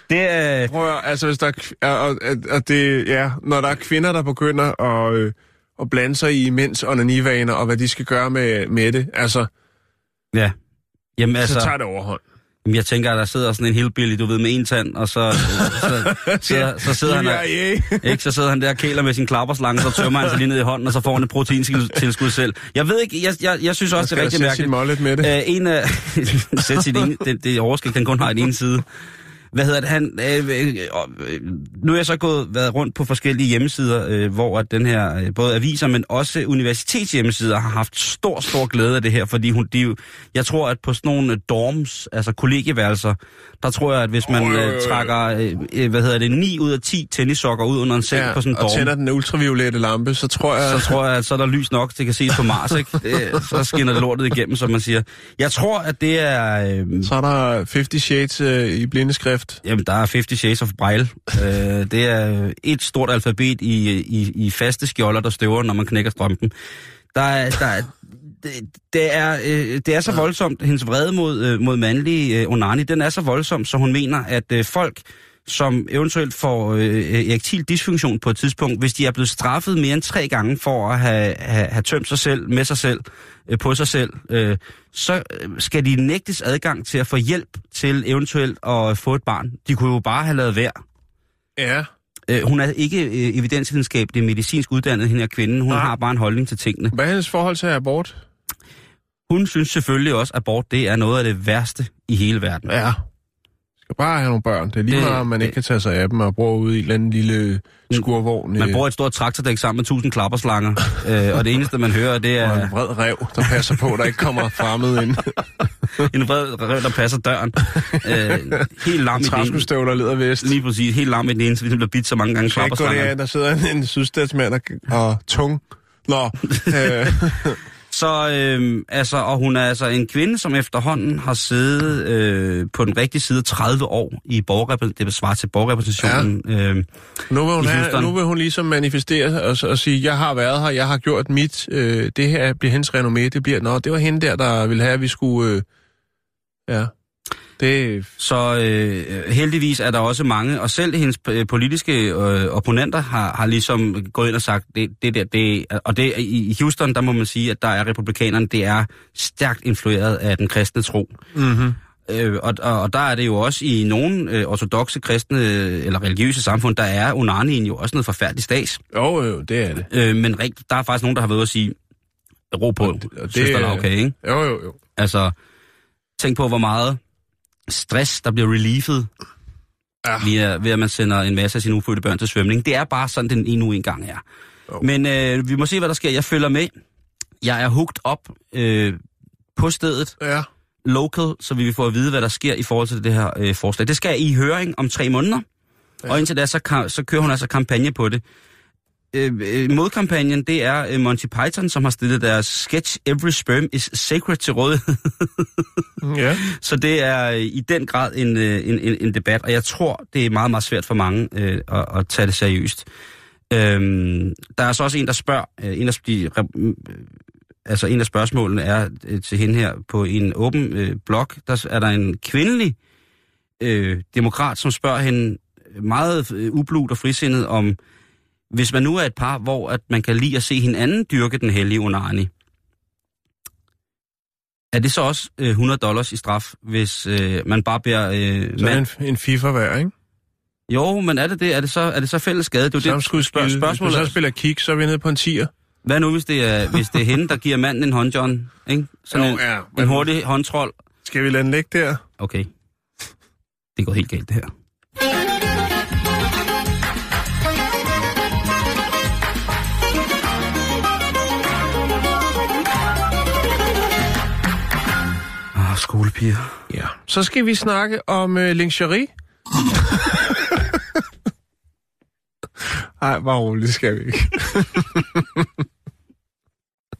Det er... Prøv at, altså hvis der er, og, og det, ja, når der er kvinder, der begynder at, øh, at blande sig i mænds onanivaner, og hvad de skal gøre med, med det, altså, Ja. Jamen, altså, så tager det overhånd. Jamen, jeg tænker, at der sidder sådan en hillbilly, du ved, med en tand, og så, øh, så, så, så, sidder han der, ikke, så sidder han der og kæler med sin klapperslange, så tømmer han sig lige ned i hånden, og så får han et proteintilskud selv. Jeg ved ikke, jeg, jeg, jeg synes også, det er rigtig mærkeligt. med det. Øh, en af... sæt sit ene, det, det overskæg, den kun har en ene side. Hvad hedder det? Han, øh, øh, øh, nu er jeg så gået været rundt på forskellige hjemmesider, øh, hvor at den her, øh, både aviser, men også universitetshjemmesider har haft stor, stor glæde af det her, fordi hun, de, jeg tror, at på sådan nogle dorms, altså kollegieværelser, der tror jeg, at hvis man øh, trækker, øh, hvad hedder det, 9 ud af 10 tennissokker ud under en seng Ja, på sådan en og dorm, tænder den ultraviolette lampe, så tror jeg... så tror jeg, at så er der lys nok, at kan ses på Mars, ikke? Det, så skinner det lortet igennem, som man siger. Jeg tror, at det er... Øh, Så er der 50 Shades øh, i blindeskrift. Jamen, der er 50 Shades of Braille. øh, det er et stort alfabet i, i, i faste skjolder, der støver, når man knækker strømpen. Der er, der er, det, det, er, øh, det er så voldsomt, hendes vrede mod, øh, mod mandlige øh, onani, den er så voldsom, så hun mener, at øh, folk, som eventuelt får øh, erektil dysfunktion på et tidspunkt, hvis de er blevet straffet mere end tre gange for at have, have, have tømt sig selv, med sig selv, øh, på sig selv, øh, så øh, skal de nægtes adgang til at få hjælp til eventuelt at få et barn. De kunne jo bare have lavet værd. Ja. Øh, hun er ikke øh, evidensvidenskabelig medicinsk uddannet, hende her kvinde. Hun Nej. har bare en holdning til tingene. Hvad er hendes forhold til abort? Hun synes selvfølgelig også, at abort det er noget af det værste i hele verden. Ja. Skal bare have nogle børn. Det er lige Det- meget, man det- ikke kan tage sig af dem og bruge ud i en eller anden lille skurvogn. Man øh, bruger et stort traktordæk sammen med tusind klapperslanger, øh, og det eneste, man hører, det og er en vred rev, der passer på, der ikke kommer fremmed ind. en vred rev, der passer døren. Øh, helt lam i. Træskostøvler leder vest. Lige præcis, helt lam i den ene, så vi bliver bidt så mange gange klapperslanger. derind, der sidder en, en sydstatsmand og, og tung. Nå, øh, Så øh, altså, og hun er altså en kvinde, som efterhånden har siddet øh, på den rigtige side 30 år i borgerrepræsentationen, det svarer til borgerrepræsentationen. Ja. Øh, nu, vil hun have, nu vil hun ligesom manifestere og, og sige, jeg har været her, jeg har gjort mit, øh, det her bliver hendes renommé, det bliver, nå, det var hende der, der ville have, at vi skulle, øh, ja, det, Så øh, heldigvis er der også mange, og selv hendes øh, politiske øh, opponenter har, har ligesom gået ind og sagt, det, det der, det, og det, i Houston, der må man sige, at der er republikanerne, det er stærkt influeret af den kristne tro. mm-hmm. Øh, og, og, og der er det jo også i nogle øh, ortodoxe kristne øh, eller religiøse samfund, der er onanien jo også noget forfærdeligt stats. jo, jo, det er det. Øh, men rigt, der er faktisk nogen, der har været at sige, ro på, Og det- og det- søsteren er okay, ikke? Jo, jo, jo. Altså, tænk på, hvor meget stress, der bliver reliefet Ja. via, ved at man sender en masse af sine ufødte børn til svømning. Det er bare sådan, den endnu en gang er. Jo. Men øh, vi må se, hvad der sker. Jeg følger med. Jeg er hooked op øh, på stedet, Ja, local, så vi vil få at vide, hvad der sker i forhold til det her øh, forslag. Det skal i høring om tre måneder, ja. og indtil da, så, så kører hun altså kampagne på det. Øh, øh, modkampagnen, det er øh, Monty Python, som har stillet deres sketch Every Sperm is Sacred til rådighed. ja. Så det er øh, i den grad en, øh, en, en, en debat, og jeg tror, det er meget, meget svært for mange øh, at, at tage det seriøst. Øhm, der er så også en, der spørger, øh, en af, de, øh, altså en af spørgsmålene er øh, til hende her på en åben øh, blog, der er der en kvindelig øh, demokrat, som spørger hende meget øh, ublut og frisindet om, hvis man nu er et par, hvor at man kan lide at se hinanden dyrke den hellige onani, er det så også øh, 100 dollars i straf, hvis øh, man bare beder øh, Så er mand... en, en FIFA hver, ikke? Jo, men er det det? Er det så, er det så fælles skade? Det er jo det Samskudspil. spørg- Hvis spørgsmålet. man er- så spiller kick, så er vi nede på en 10'er. Hvad nu, hvis det er, hvis det er hende, der giver manden en håndjohn? Ikke? Sådan Jo, en, ja, en hurtig håndtrol. Skal vi lade den ligge der? Okay. Det går helt galt, det her. Ah, skolepiger. Ja. Så skal vi snakke om øh, lingerie. Nej, bare roligt, det skal vi ikke.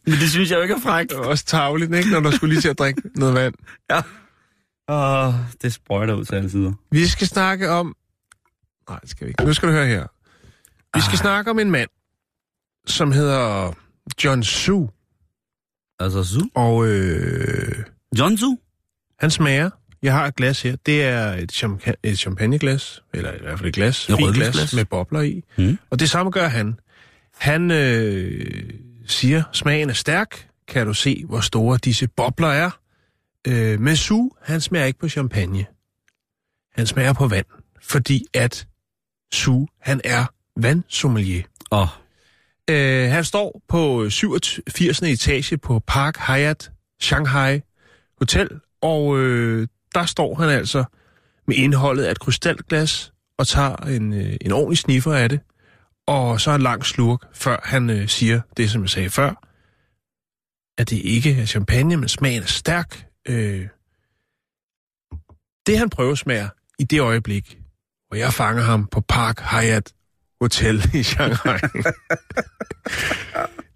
Men det synes jeg jo ikke er frækt. Det var også tavligt, ikke, når du skulle lige til at drikke noget vand. Ja. Åh, det sprøjter ud til alle sider. Vi skal snakke om... Nej, det skal vi ikke. Nu skal du høre her. Vi skal snakke om en mand, som hedder John Su. Altså, Zu? Og øh, John Zu? Han smager... Jeg har et glas her. Det er et, champa- et champagneglas, eller i hvert fald et glas, Et fint rødvinsglas. glas med bobler i. Mm. Og det samme gør han. Han øh, siger, smagen er stærk. Kan du se, hvor store disse bobler er? Øh, men Su, han smager ikke på champagne. Han smager på vand, fordi at Su, han er vandsommelier. Åh, oh, Øh, han står på 87. etage på Park Hyatt Shanghai Hotel, og øh, der står han altså med indholdet af et krystalglas og tager en, øh, en ordentlig sniffer af det, og så en lang slurk, før han øh, siger det, som jeg sagde før, at det ikke er champagne, men smagen er stærk. Øh, det han prøver smager i det øjeblik, hvor jeg fanger ham på Park Hyatt Hotel i Shanghai.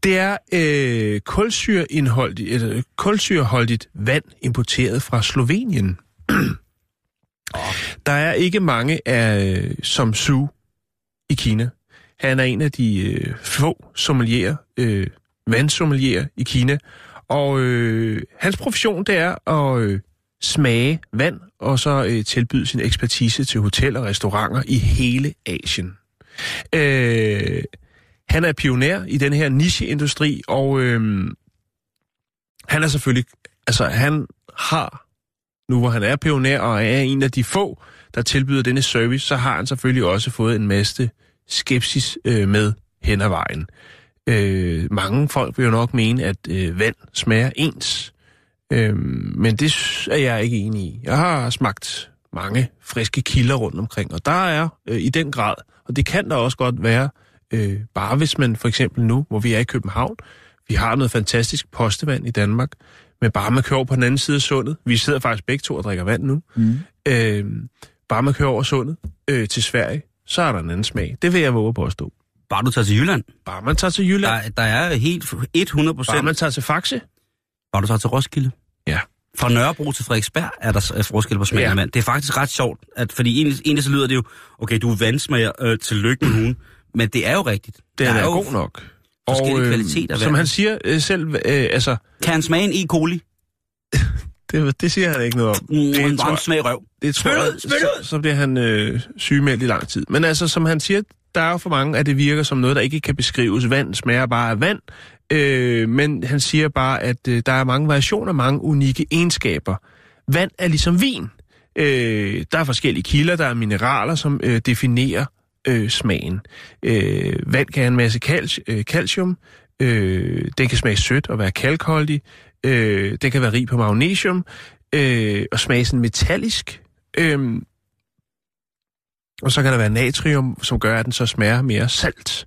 det er øh, kulsyreindholdigt, eller øh, kulsyreholdigt vand importeret fra Slovenien. Der er ikke mange af øh, som Su i Kina. Han er en af de øh, få sommelierer, øh, vandsommelier i Kina. Og øh, hans profession, det er at øh, smage vand, og så øh, tilbyde sin ekspertise til hoteller og restauranter i hele Asien. Øh, han er pioner i den her nicheindustri, og øh, han er selvfølgelig, altså han har, nu hvor han er pioner og er en af de få, der tilbyder denne service, så har han selvfølgelig også fået en masse skepsis øh, med hen ad vejen. Øh, mange folk vil jo nok mene, at øh, vand smager ens, øh, men det er jeg ikke enig i. Jeg har smagt mange friske kilder rundt omkring. Og der er øh, i den grad, og det kan der også godt være, øh, bare hvis man for eksempel nu, hvor vi er i København, vi har noget fantastisk postevand i Danmark, men bare man kører over på den anden side af sundet, vi sidder faktisk begge to og drikker vand nu, mm. øh, bare man kører over sundet øh, til Sverige, så er der en anden smag. Det vil jeg våge på at stå. Bare du tager til Jylland. Bare man tager til Jylland, Der, der er helt 100 bare procent. man tager til Faxe, Bare du tager til Roskilde. ja. Fra Nørrebro til Frederiksberg er der er forskel på smagen Ja. af vand. Det er faktisk ret sjovt, at, fordi egentlig, egentlig så lyder det jo, okay, du er vandsmager øh, til lykke med hugen, men det er jo rigtigt. Der er, er jo, god nok. forskellige kvaliteter af Som vand. han siger øh, selv, øh, altså, Kan han smage en E. coli? det, det siger han ikke noget om. Mm, Det, det tror, han smag røv. det tror jeg, så, så bliver han øh, sygemeldt i lang tid. Men altså, som han siger, der er jo for mange, at det virker som noget, der ikke kan beskrives. Vand smager bare af vand. Øh, men han siger bare, at øh, der er mange variationer, mange unikke egenskaber. Vand er ligesom vin. Øh, der er forskellige kilder, der er mineraler, som øh, definerer øh, smagen. Øh, vand kan have en masse calci- øh, calcium. Øh, den kan smage sødt og være kalkholdig. Øh, den kan være rig på magnesium øh, og smage sådan metallisk. Øh, og så kan der være natrium, som gør, at den så smager mere salt.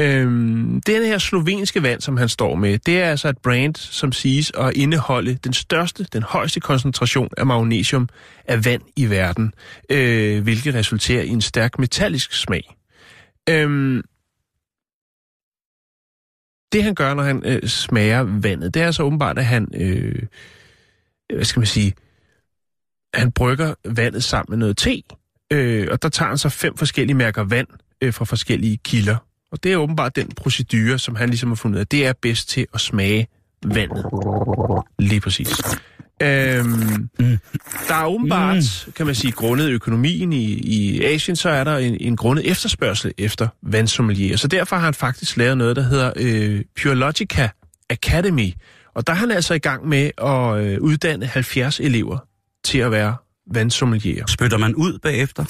Øhm, den her slovenske vand, som han står med, det er altså et brand, som siges at indeholde den største, den højeste koncentration af magnesium af vand i verden, øh, hvilket resulterer i en stærk metallisk smag. Øhm, det han gør, når han øh, smager vandet, det er så åbenbart, at han, øh, hvad skal man sige, han brygger vandet sammen med noget te, øh, og der tager han så fem forskellige mærker vand øh, fra forskellige kilder. Og det er åbenbart den procedure, som han ligesom har fundet ud af, det er bedst til at smage vandet. Lige præcis. Øhm, der er åbenbart, kan man sige, grundet økonomien i, i Asien, så er der en, en grundet efterspørgsel efter vandsommelier. Så derfor har han faktisk lavet noget, der hedder øh, Purologica Academy. Og der er han altså i gang med at øh, uddanne 70 elever til at være vandsommelier. Spytter man ud bagefter?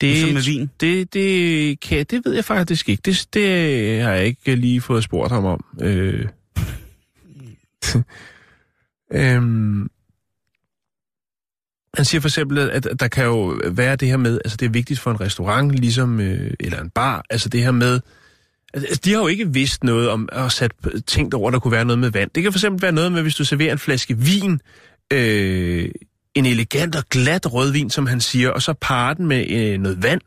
Det, Ligesom med vin? Det, det, kan, det ved jeg faktisk ikke. Det, det har jeg ikke lige fået spurgt ham om. Øh. øhm. Han siger for eksempel, at der kan jo være det her med, altså det er vigtigt for en restaurant, ligesom, øh, eller en bar, altså det her med, altså de har jo ikke vidst noget om, at sat tænkt over, at der kunne være noget med vand. Det kan for eksempel være noget med, hvis du serverer en flaske vin, øh, en elegant og glat rødvin, som han siger, og så parer den med øh, noget vand.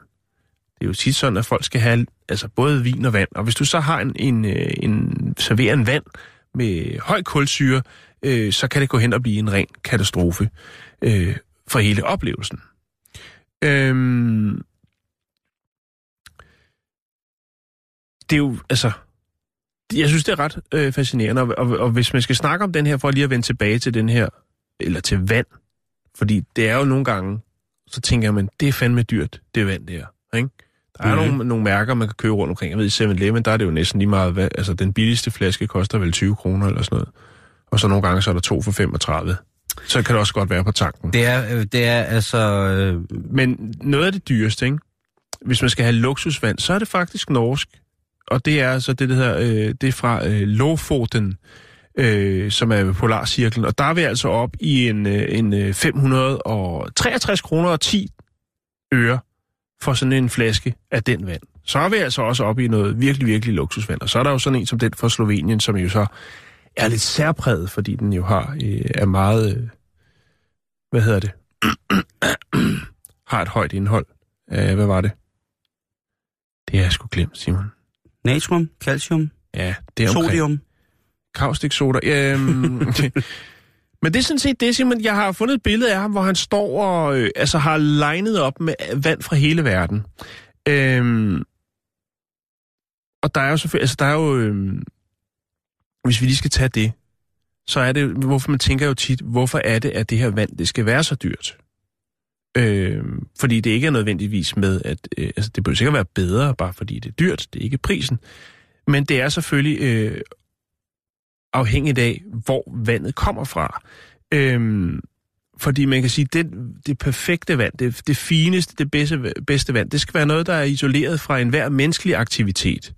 Det er jo tit sådan, at folk skal have altså både vin og vand. Og hvis du så har en, en, øh, en serverer en vand med høj kulsyre, øh, så kan det gå hen og blive en ren katastrofe øh, for hele oplevelsen. Øhm, det er jo, altså, jeg synes, det er ret øh, fascinerende, og, og, og hvis man skal snakke om den her, for lige at vende tilbage til den her, eller til vand, fordi det er jo nogle gange, så tænker men det er fandme dyrt, det vand der, ikke? Der er Mhm. nogle, nogle mærker, man kan købe rundt omkring. Jeg ved, i 7-Eleven, der er det jo næsten lige meget, hvad, altså den billigste flaske koster vel 20 kroner eller sådan noget. Og så nogle gange, så er der to for 35. Så kan det også godt være på tanken. Det er, øh, det er altså... Øh, Men noget af det dyreste, ikke? Hvis man skal have luksusvand, så er det faktisk norsk. Og det er altså det, der hedder, øh, det er fra øh, Lofoten, øh, som er ved Polarcirklen. Og der er vi altså op i en, øh, en øh, 563 kroner og 10 øre for sådan en flaske af den vand. Så er vi altså også oppe i noget virkelig, virkelig luksusvand. Og så er der jo sådan en som den fra Slovenien, som jo så er lidt særpræget, fordi den jo har øh, er meget, øh, hvad hedder det, har et højt indhold. Øh, hvad var det? Det har jeg sgu glemt, Simon. natrium, calcium, Ja, det er omkring sodium kaustiksoda. Øhm, men det er sådan set det, Simon. Jeg har fundet et billede af ham, hvor han står og øh, altså har legnet op med vand fra hele verden. Øhm, og der er jo selvfølgelig, altså der er jo, øh, hvis vi lige skal tage det, så er det, hvorfor man tænker jo tit, hvorfor er det, at det her vand, det skal være så dyrt? Øh, fordi det ikke er nødvendigvis med, at øh, altså det bør sikkert være bedre, bare fordi det er dyrt, det er ikke prisen. Men det er selvfølgelig øh, afhængigt af, hvor vandet kommer fra. Øhm, fordi man kan sige, det, det perfekte vand, det, det fineste, det bedste, bedste vand, det skal være noget, der er isoleret fra enhver menneskelig aktivitet.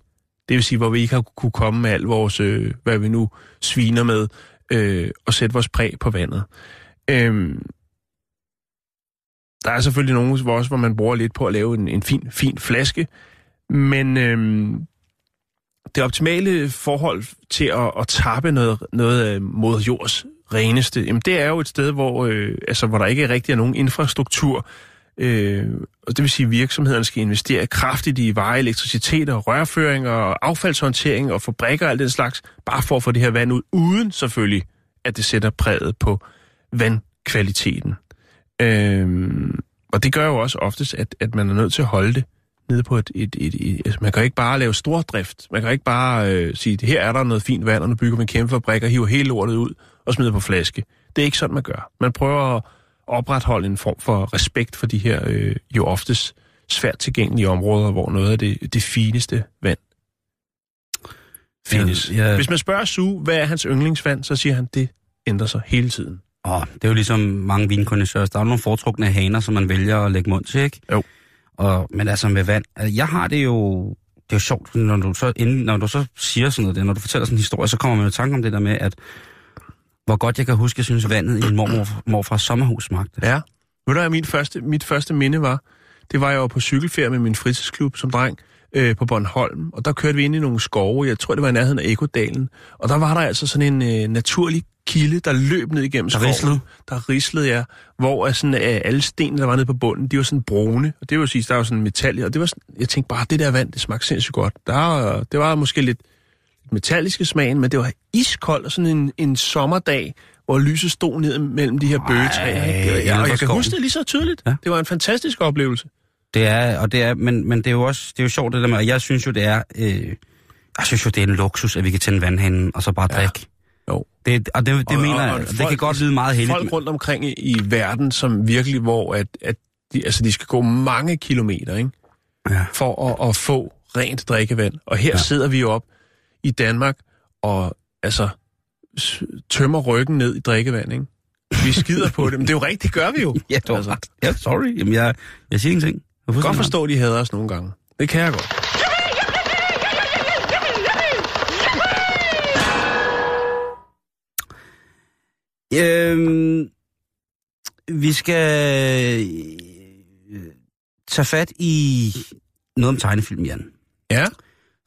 Det vil sige, hvor vi ikke har kunne komme med al vores, øh, hvad vi nu sviner med, øh, og sætte vores præg på vandet. Øhm, der er selvfølgelig nogle hvor også, hvor man bruger lidt på at lave en, en fin, fin flaske. Men øhm, det optimale forhold til at, at tappe noget, noget øh, mod jords reneste, jamen det er jo et sted, hvor, øh, altså, hvor der ikke rigtig er nogen infrastruktur, øh, og det vil sige, at virksomhederne skal investere kraftigt i veje, elektricitet og rørføring og affaldshåndtering og fabrikker og alt den slags, bare for at få det her vand ud, uden selvfølgelig, at det sætter præget på vandkvaliteten. Øh, og det gør jo også oftest, at, at man er nødt til at holde det nede på et... et, et, et altså man kan ikke bare lave stordrift. Man kan ikke bare øh, sige, her er der noget fint vand, og nu bygger vi en kæmpe fabrik og hiver hele lortet ud og smider på flaske. Det er ikke sådan, man gør. Man prøver at opretholde en form for respekt for de her øh, jo oftest svært tilgængelige områder, hvor noget af det, det fineste vand findes. Ja, ja. Hvis man spørger Sue, hvad er hans yndlingsvand, så siger han, det ændrer sig hele tiden. Åh, det er jo ligesom mange vinkondensører. Der er nogle foretrukne haner, som man vælger at lægge mund til, ikke? Jo. Og, men altså med vand. Altså, jeg har det jo... Det er jo sjovt, når du, så, inden, når du så siger sådan noget, der, når du fortæller sådan en historie, så kommer man jo i tanke om det der med, at hvor godt jeg kan huske, jeg synes, vandet i en mormor, morfars sommerhus smagte. Ja. Ved du, hvad min første, mit første minde var? Det var jeg var på cykelferie med min fritidsklub som dreng øh, på Bornholm, og der kørte vi ind i nogle skove, jeg tror, det var i nærheden af Ekodalen, og der var der altså sådan en øh, naturlig kilde, der løb ned igennem skoven. Der rislede? Der rislede, ja. Hvor sådan, øh, alle stenene, der var nede på bunden, de var sådan brune, og det vil sige, der var sådan metal, og det var sådan, jeg tænkte bare, det der vand, det smagte sindssygt godt. Der, det var måske lidt metalliske smagen, men det var iskold og sådan en, en sommerdag, hvor lyset stod ned mellem de her bøgetræer. Ja, og jeg kan huske det lige så tydeligt. Ja. Det var en fantastisk oplevelse. Det er, og det er, men, men det er jo også, det er jo sjovt det der med, og jeg synes jo, det er, øh, jeg synes jo, det er en luksus, at vi kan tænde vandhanen og så bare ja. drikke. Jo. Det, og det, det og, mener jeg, det kan godt lyde meget heldigt. Folk rundt omkring i, i verden, som virkelig, hvor at, at de, altså, de skal gå mange kilometer, ikke? Ja. For at, at få rent drikkevand. Og her ja. sidder vi jo op i Danmark og altså tømmer ryggen ned i drikkevand, ikke? Vi skider på det, men det er jo rigtigt, det gør vi jo. ja, du altså. Ja, sorry. Jamen, jeg, jeg siger ingenting. Jeg kan godt forstå, at de hader os nogle gange. Det kan jeg godt. Øhm, vi skal øh, tage fat i noget om tegnefilm, Jan. Ja.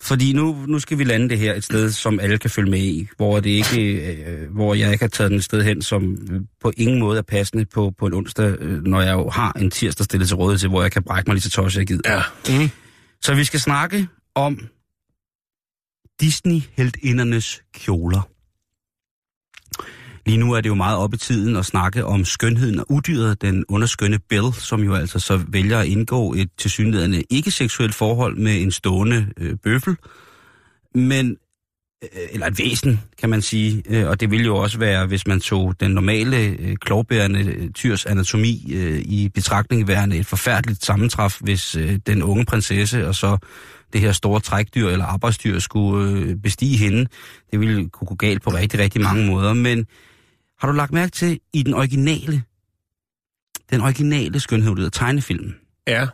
Fordi nu, nu skal vi lande det her et sted, som alle kan følge med i, hvor, det ikke, øh, hvor jeg ikke har taget den et sted hen, som på ingen måde er passende på, på en onsdag, øh, når jeg jo har en tirsdag stillet til rådighed til, hvor jeg kan brække mig lige til tors, jeg gider. Ja. Mm. Så vi skal snakke om Disney-heldindernes kjoler. Lige nu er det jo meget op i tiden at snakke om skønheden og udyret, den underskønne Bill, som jo altså så vælger at indgå et tilsyneladende ikke-seksuelt forhold med en stående øh, bøffel, men øh, eller et væsen, kan man sige. Øh, og det ville jo også være, hvis man tog den normale øh, klovbærende øh, tyrs anatomi øh, i betragtning værende et forfærdeligt sammentræf, hvis øh, den unge prinsesse og så det her store trækdyr eller arbejdsdyr skulle øh, bestige hende. Det ville kunne gå galt på rigtig, rigtig mange måder. Men har du lagt mærke til i den originale, den originale skønhed af tegnefilmen? Ja.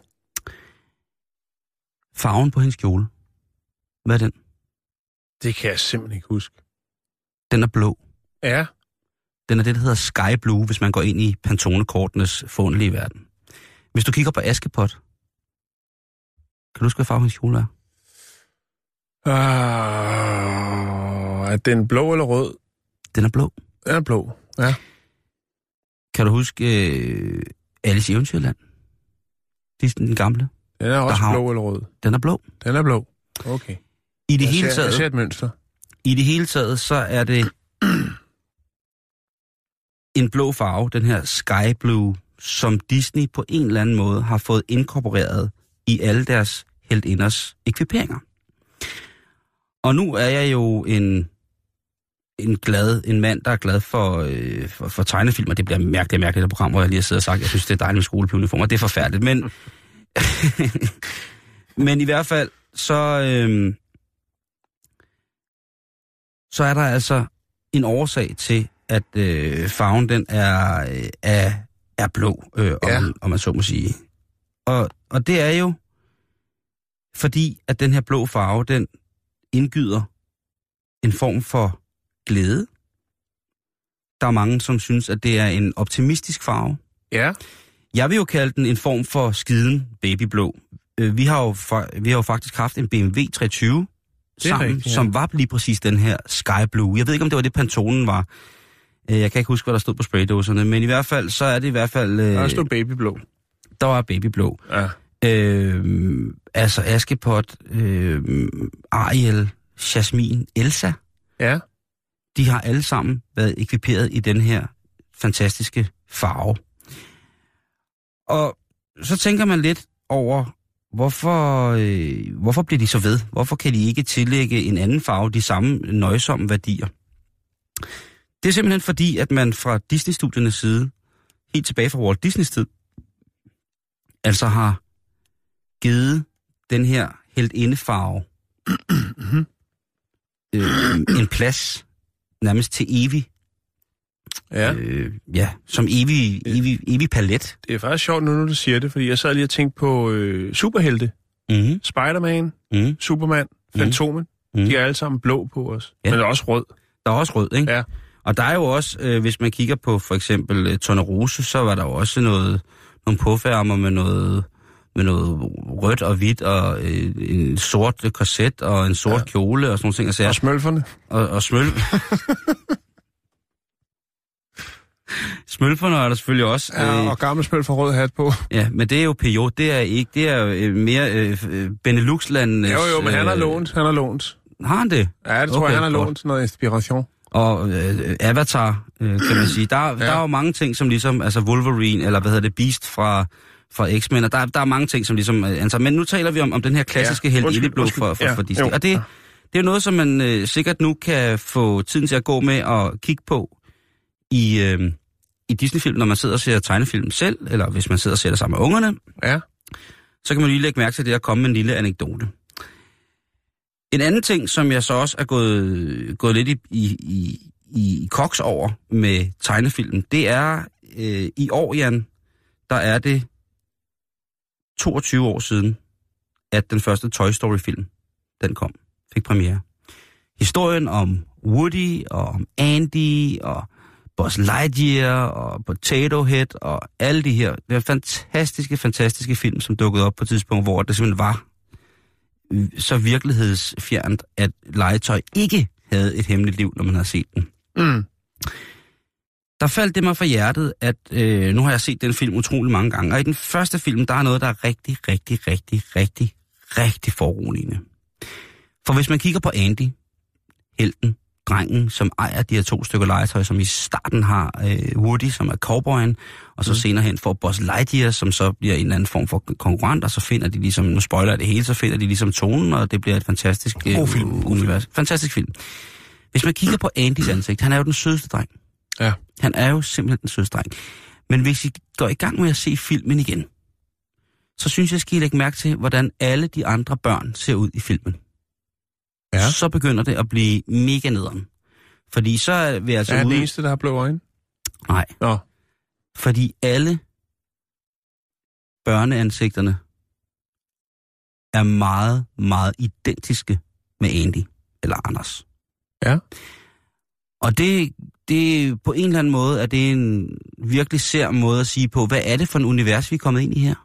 Farven på hendes kjole. Hvad er den? Det kan jeg simpelthen ikke huske. Den er blå. Ja. Den er det, der hedder Sky Blue, hvis man går ind i Pantone-kortenes forundelige verden. Hvis du kigger på Askepot, kan du huske, hvad farve hendes kjole er? Uh, er den blå eller rød? Den er blå. Den er blå, ja. Kan du huske uh, Alice i Eventyrland? Disney, den gamle? Den er også har... blå eller rød? Den er blå. Den er blå, okay. I det jeg hele ser, taget... Jeg ser et mønster. I det hele taget, så er det en blå farve, den her sky blue, som Disney på en eller anden måde har fået inkorporeret i alle deres heldinders ekviperinger. Og nu er jeg jo en, en glad, en mand, der er glad for, øh, for, for tegnefilm, og det bliver mærkeligt, mærkeligt, det program, hvor jeg lige har siddet og sagt, jeg synes, det er dejligt med skoleuniformer. Det er forfærdeligt, men, men i hvert fald, så, øh, så er der altså en årsag til, at øh, farven den er, øh, er, er blå, øh, om, ja. om man så må sige. Og, og det er jo fordi, at den her blå farve, den indgyder en form for glæde. Der er mange, som synes, at det er en optimistisk farve. Ja. Jeg vil jo kalde den en form for skiden babyblå. Øh, vi, har jo vi har jo faktisk haft en BMW 320 er sammen, rigtigt, ja. som var lige præcis den her Sky Blue. Jeg ved ikke, om det var det, Pantonen var. Øh, Jeg kan ikke huske, hvad der stod på spraydåserne, men i hvert fald, så er det i hvert fald... Øh, Der stod babyblå. der var babyblå. Ja. Øh, altså Askepot, øh, Ariel, Jasmin, Elsa, Ja. De har alle sammen været ekviperet i den her fantastiske farve. Og så tænker man lidt over, hvorfor, øh, hvorfor bliver de så ved? Hvorfor kan de ikke tillægge en anden farve de samme nøjsomme værdier? Det er simpelthen fordi, at man fra Disney-studiernes side, helt tilbage fra Walt Disneys tid, altså har givet den her heldindefarve øh, en plads nærmest til evig, ja. øh, ja, som evig, evig, evig palet. Det er faktisk sjovt nu, når du siger det, fordi jeg sad lige og tænkte på øh, superhelte. Mm-hmm. Spider-Man, Mm. Superman, Fantomen. Mm. De er alle sammen blå på os. Ja. Men der er også rød. Der er også rød, ikke? Ja. Og der er jo også, øh, hvis man kigger på for eksempel øh, Tornerose, så var der jo også noget, nogle påfærmer med noget, med noget rødt og hvidt, og øh, en sort korset, og en sort ja. kjole, og sådan nogle ting. Og, Og smølferne. og, og smøl... Smølferne er der selvfølgelig også. Ja, øh, og gammel smølf for rød hat på. Ja, men det er jo PJ, det er ikke, det er øh, mere øh, øh, Benelux-landenes... Jo, jo, men han har øh, lånt. Han har lånt. Har han det? Ja, det tror Okay, jeg, han har godt. lånt noget inspiration. Og øh, Avatar, øh, kan man sige. Der, ja. der er jo mange ting, som ligesom, altså Wolverine, eller hvad hedder det, Beast fra, fra X-Men, og der, der er mange ting, som ligesom, øh, altså, men nu taler vi om, om den her klassiske Ja, ja. held undskyld, Ildeblå undskyld. for, for, Ja, for Disney. jo. Og det, det er noget, som man øh, sikkert nu kan få tiden til at gå med at kigge på i, øh, i Disney-film, når man sidder og ser tegnefilm selv, eller hvis man sidder og ser det sammen med ungerne, Ja. så kan man lige lægge mærke til det at komme med en lille anekdote. En anden ting, som jeg så også er gået, gået lidt i, i, i, i koks over med tegnefilmen, det er øh, i år, Jan, der er det 22 år siden, at den første Toy Story-film, den kom, fik premiere. Historien om Woody og om Andy og Buzz Lightyear og Potato Head og alle de her det er fantastiske, fantastiske film, som dukkede op på et tidspunkt, hvor det simpelthen var så virkelighedsfjernt, at legetøj ikke havde et hemmeligt liv, når man havde set den. Mm. Der faldt det mig for hjertet, at øh, nu har jeg set den film utrolig mange gange, og i den første film, der er noget, der er rigtig, rigtig, rigtig, rigtig, rigtig foruroligende. For hvis man kigger på Andy, helten, drengen, som ejer de her to stykker legetøj, som i starten har øh, Woody, som er cowboyen, og så mm. senere hen får Buzz Lightyear, som så bliver en eller anden form for konkurrent, og så finder de ligesom, nu spoiler det hele, så finder de ligesom tonen, og det bliver et fantastisk øh, film, univers. Fantastisk film. Hvis man kigger på Andys ansigt, han er jo den sødeste dreng. Ja. Han er jo simpelthen den sødeste dreng. Men hvis I går i gang med at se filmen igen, så synes jeg, skal I lægge mærke til, hvordan alle de andre børn ser ud i filmen. Ja. Så begynder det at blive mega nederen. Fordi så er vi altså Er han den ude... eneste, der har blå øjne? Nej, Nå. fordi alle børneansigterne er meget, meget identiske med Andy eller Anders. Ja. Og det, det på en eller anden måde er det en virkelig sær måde at sige på, hvad er det for en univers, vi er kommet ind i her?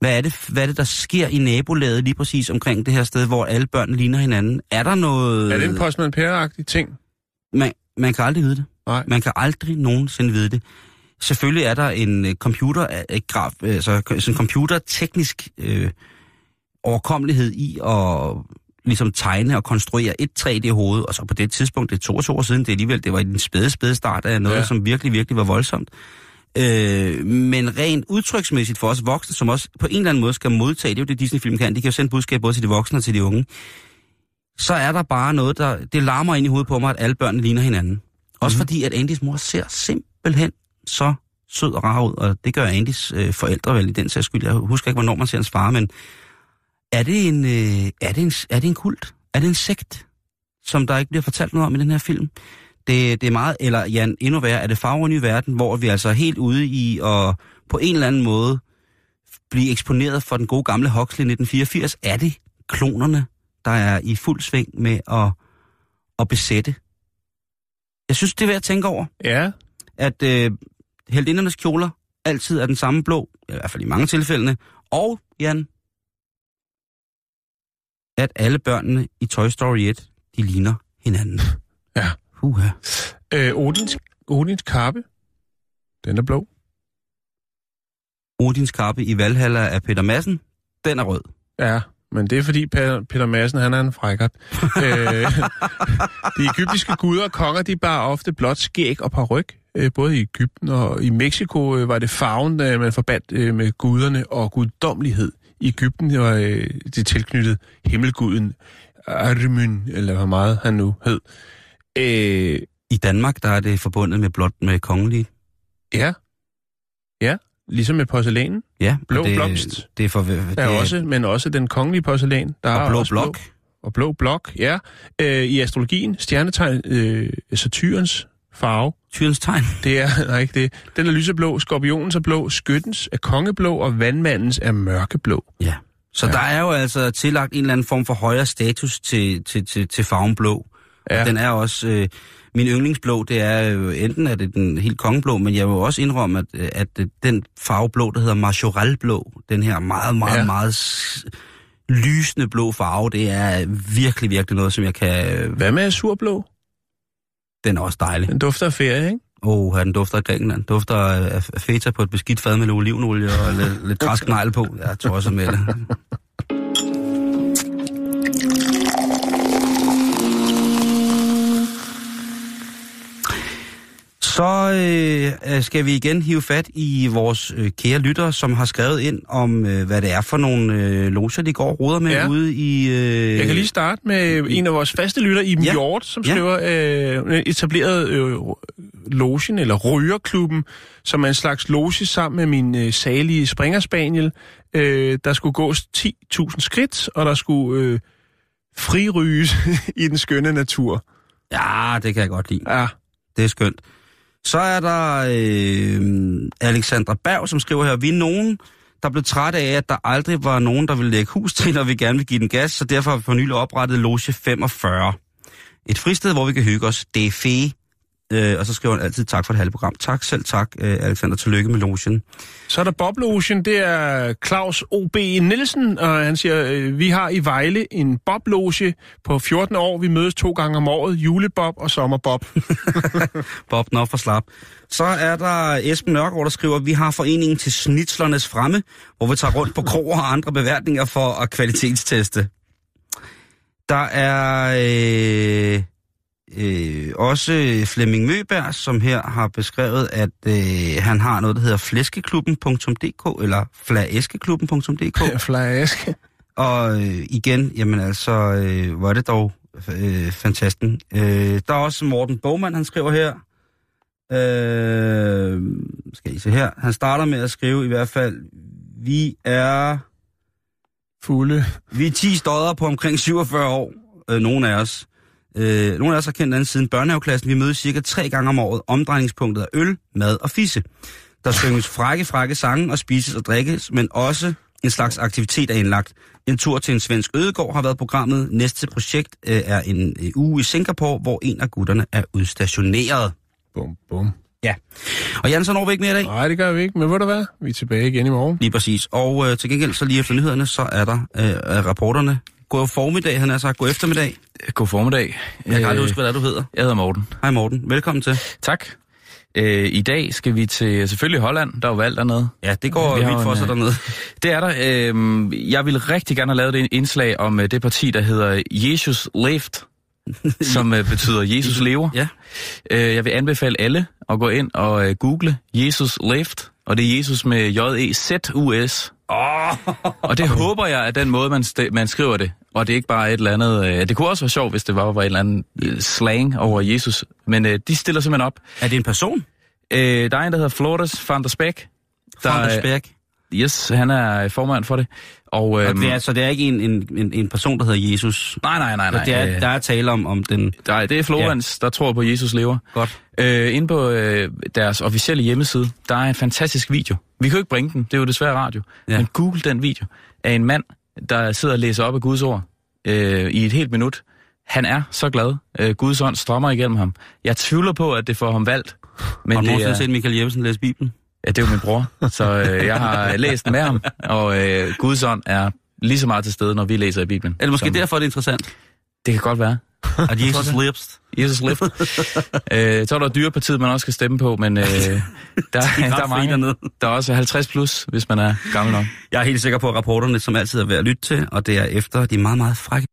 Hvad er det, hvad er det der sker i nabolaget lige præcis omkring det her sted, hvor alle børn ligner hinanden? Er der noget... Er det en Postman Per-agtig ting? Man, man kan aldrig vide det. Nej. Man kan aldrig nogensinde vide det. Selvfølgelig er der en øh, computer, øh, graf, altså sådan en computerteknisk øh, overkommelighed i at ligesom tegne og konstruere et 3D-hoved, og så på det tidspunkt, det er 22 år siden, det alligevel, det var i den spæde, spæde start af noget, Ja. som virkelig, virkelig var voldsomt. Øh, men rent udtryksmæssigt for os voksne, som også på en eller anden måde skal modtage, det er jo det Disney-film kan, de kan jo sende budskab både til de voksne og til de unge, så er der bare noget, der det larmer ind i hovedet på mig, at alle børn ligner hinanden. Også mm-hmm. fordi, at Andys mor ser simpelthen så sød og rar ud, og det gør Andys øh, forældre vel i den sags skyld. Jeg husker ikke, hvornår man ser hans far, men er det en, øh, er det en, er det en kult? Er det en sekt, som der ikke bliver fortalt noget om i den her film? Det, det er meget, eller Jan, endnu værre, er det farver i verden, hvor vi altså er helt ude i at på en eller anden måde blive eksponeret for den gode gamle Huxley 1984. Er det klonerne, der er i fuld sving med at, at besætte? Jeg synes, det er værd at tænke over Ja. at øh, heldindernes kjoler altid er den samme blå, i hvert fald i mange tilfældene, og, Jan, at alle børnene i Toy Story 1, de ligner hinanden. Ja. Uha. Øh, Odins, Odins kappe, den er blå. Odins kappe i Valhalla af Peter Madsen, den er rød. Ja, men det er fordi Peter, Peter Madsen, han er en frækkert. øh, de egyptiske guder og konger, de bar ofte blot skæg og paryk. Øh, både i Ægypten og i Mexico øh, var det farven, øh, man forbandt øh, med guderne og guddommelighed. I Ægypten var øh, det tilknyttet himmelguden Armyn, eller hvor meget han nu hed. Øh, I Danmark, der er det forbundet med blot med kongelige. ja. Ja, ligesom med porcelænen. Ja, Blå det, blomst. Det er for, det er også, men også den kongelige porcelæn. Der er og blå også blok. og blå blok, ja. Øh, I astrologien, stjernetegn øh, Saturns farve, Tyrens tegn. det er, nej ikke det, den er lyseblå, skorpionens er blå, skyttens er kongeblå, og vandmandens er mørkeblå. Ja. Så ja. der er jo altså tillagt en eller anden form for højere status til, til, til, til farven blå. Ja. Og den er også... Øh, min yndlingsblå, det er jo enten er det den helt kongeblå, men jeg vil også indrømme, at, at øh, den farve blå, der hedder Majoralblå, den her meget, meget, ja. Meget lysende blå farve, det er virkelig, virkelig noget, som jeg kan... Hvad med azurblå? Den er også dejlig. Den dufter af ferie, ikke? Åh, oh, den dufter af Grækenland. Dufter af feta på et beskidt fad med olivenolie og lidt, lidt græsk negl på. Jeg tror også med det. Så øh, skal vi igen hive fat i vores øh, kære lyttere, som har skrevet ind om, øh, hvad det er for nogle øh, loger, de går og roder med Ja. ude i... Øh, Jeg kan lige starte med en af vores faste lytter, Iben Ja. Hjort, som Ja. skriver, øh, etableret øh, logen, eller rygerklubben, som er en slags loge sammen med min øh, salige springerspaniel. Øh, der skulle gås 10.000 skridt, og der skulle øh, friryges i den skønne natur. Ja, det kan jeg godt lide. Ja, Det er skønt. Så er der øh, Alexandra Berg, som skriver her, vi er nogen, der blev træt af, at der aldrig var nogen, der ville lægge hus til, når vi gerne vil give den gas, så derfor har vi for nylig oprettet Loge 45. Et fristed, hvor vi kan hygge os. Det er fe. Øh, og så skriver han altid tak for det halve program. Tak selv tak, øh, Alexander. Tillykke med logen. Så er der boblogen, det er Claus O.B. Nielsen, og han siger, øh, vi har i Vejle en bobloge på 14 år. Vi mødes to gange om året, julebob og sommerbob. Bob op for slap. Så er der Esben Nørgaard, der skriver, vi har foreningen til snitslernes fremme, hvor vi tager rundt på kroger og andre beværtninger for at kvalitetsteste. Der er øh, øh, også Flemming Møberg, som her har beskrevet, at øh, han har noget, der hedder flæskeklubben.dk, eller flaeskeklubben.dk. Flaske. Og øh, igen, jamen altså, øh, hvor er det dog øh, fantastisk. Øh, der er også Morten Bogman, han skriver her. Øh, skal I se her. Han starter med at skrive i hvert fald, vi er, Fulde. vi er 10 stodder på omkring 47 år, øh, nogle af os. Øh, nogle af os har kendt anden siden børnehaveklassen. Vi mødes cirka tre gange om året. Omdrejningspunktet er øl, mad og fisse. Der synges frække, frække sange og spises og drikkes, men også en slags aktivitet er indlagt. En tur til en svensk ødegård har været programmet. Næste projekt øh, er en øh, uge i Singapore, hvor en af gutterne er udstationeret. Bum, bum. Ja. Og Jan, så når vi ikke mere i dag. Nej, det gør vi ikke, men ved du hvad? Vi er tilbage igen i morgen. Lige præcis. Og øh, til gengæld, så lige efter nyhederne, så er der øh, rapporterne. God formiddag, han har sagt. God eftermiddag. God formiddag. Jeg kan aldrig Øh, huske, hvad det er, du hedder. Jeg hedder Morten. Hej Morten. Velkommen til. Tak. Øh, I dag skal vi til selvfølgelig Holland. Der er jo valgt dernede. Ja, det går Vi vildt for sig øh, dernede. Det er der. Øh, jeg ville rigtig gerne have lavet et indslag om øh, det parti, der hedder Jesus Left, som øh, betyder Jesus lever. Ja. Øh, jeg vil anbefale alle at gå ind og øh, google Jesus Left, og det er Jesus med J-E-Z-U-S. Oh. Og det håber jeg er den måde, man, st- man skriver det. Og det er ikke bare et eller andet... Øh, det kunne også være sjovt, hvis det var, var et eller andet øh, slang over Jesus. Men øh, de stiller simpelthen op. Er det en person? Øh, der er en, der hedder Flores van der. Der, Van der Spærk? Yes, han er formand for det. Og, øh, Og det er, så det er ikke en, en, en, en person, der hedder Jesus? nej, nej, nej, nej. det er, øh, der er tale om, om den... der, det er Florens, ja. der tror på, at Jesus lever. Godt. Øh, inde på øh, deres officielle hjemmeside, der er en fantastisk video. Vi kan jo ikke bringe den, det er jo desværre radio. Ja. Men google den video af en mand, der sidder og læser op af Guds ord øh, i et helt minut. Han er så glad. Øh, Guds ånd strømmer igennem ham. Jeg tvivler på, at det får ham valgt. Men har du nogensinde set Michael Jeppesen læse Bibelen? Ja, det er jo min bror, så øh, jeg har læst den med ham, og øh, Guds ånd er lige så meget til stede, når vi læser i Bibelen. Er det måske som- derfor, det er interessant? Det kan godt være. At Jesus lives. Jesus lift. øh, så er der dyrepartiet, man også skal stemme på, men øh, der, der er mange. Der er også 50 plus, hvis man er gammel nok. Jeg er helt sikker på, at rapporterne, som altid er værd at lytte til, og det er efter de meget, meget frække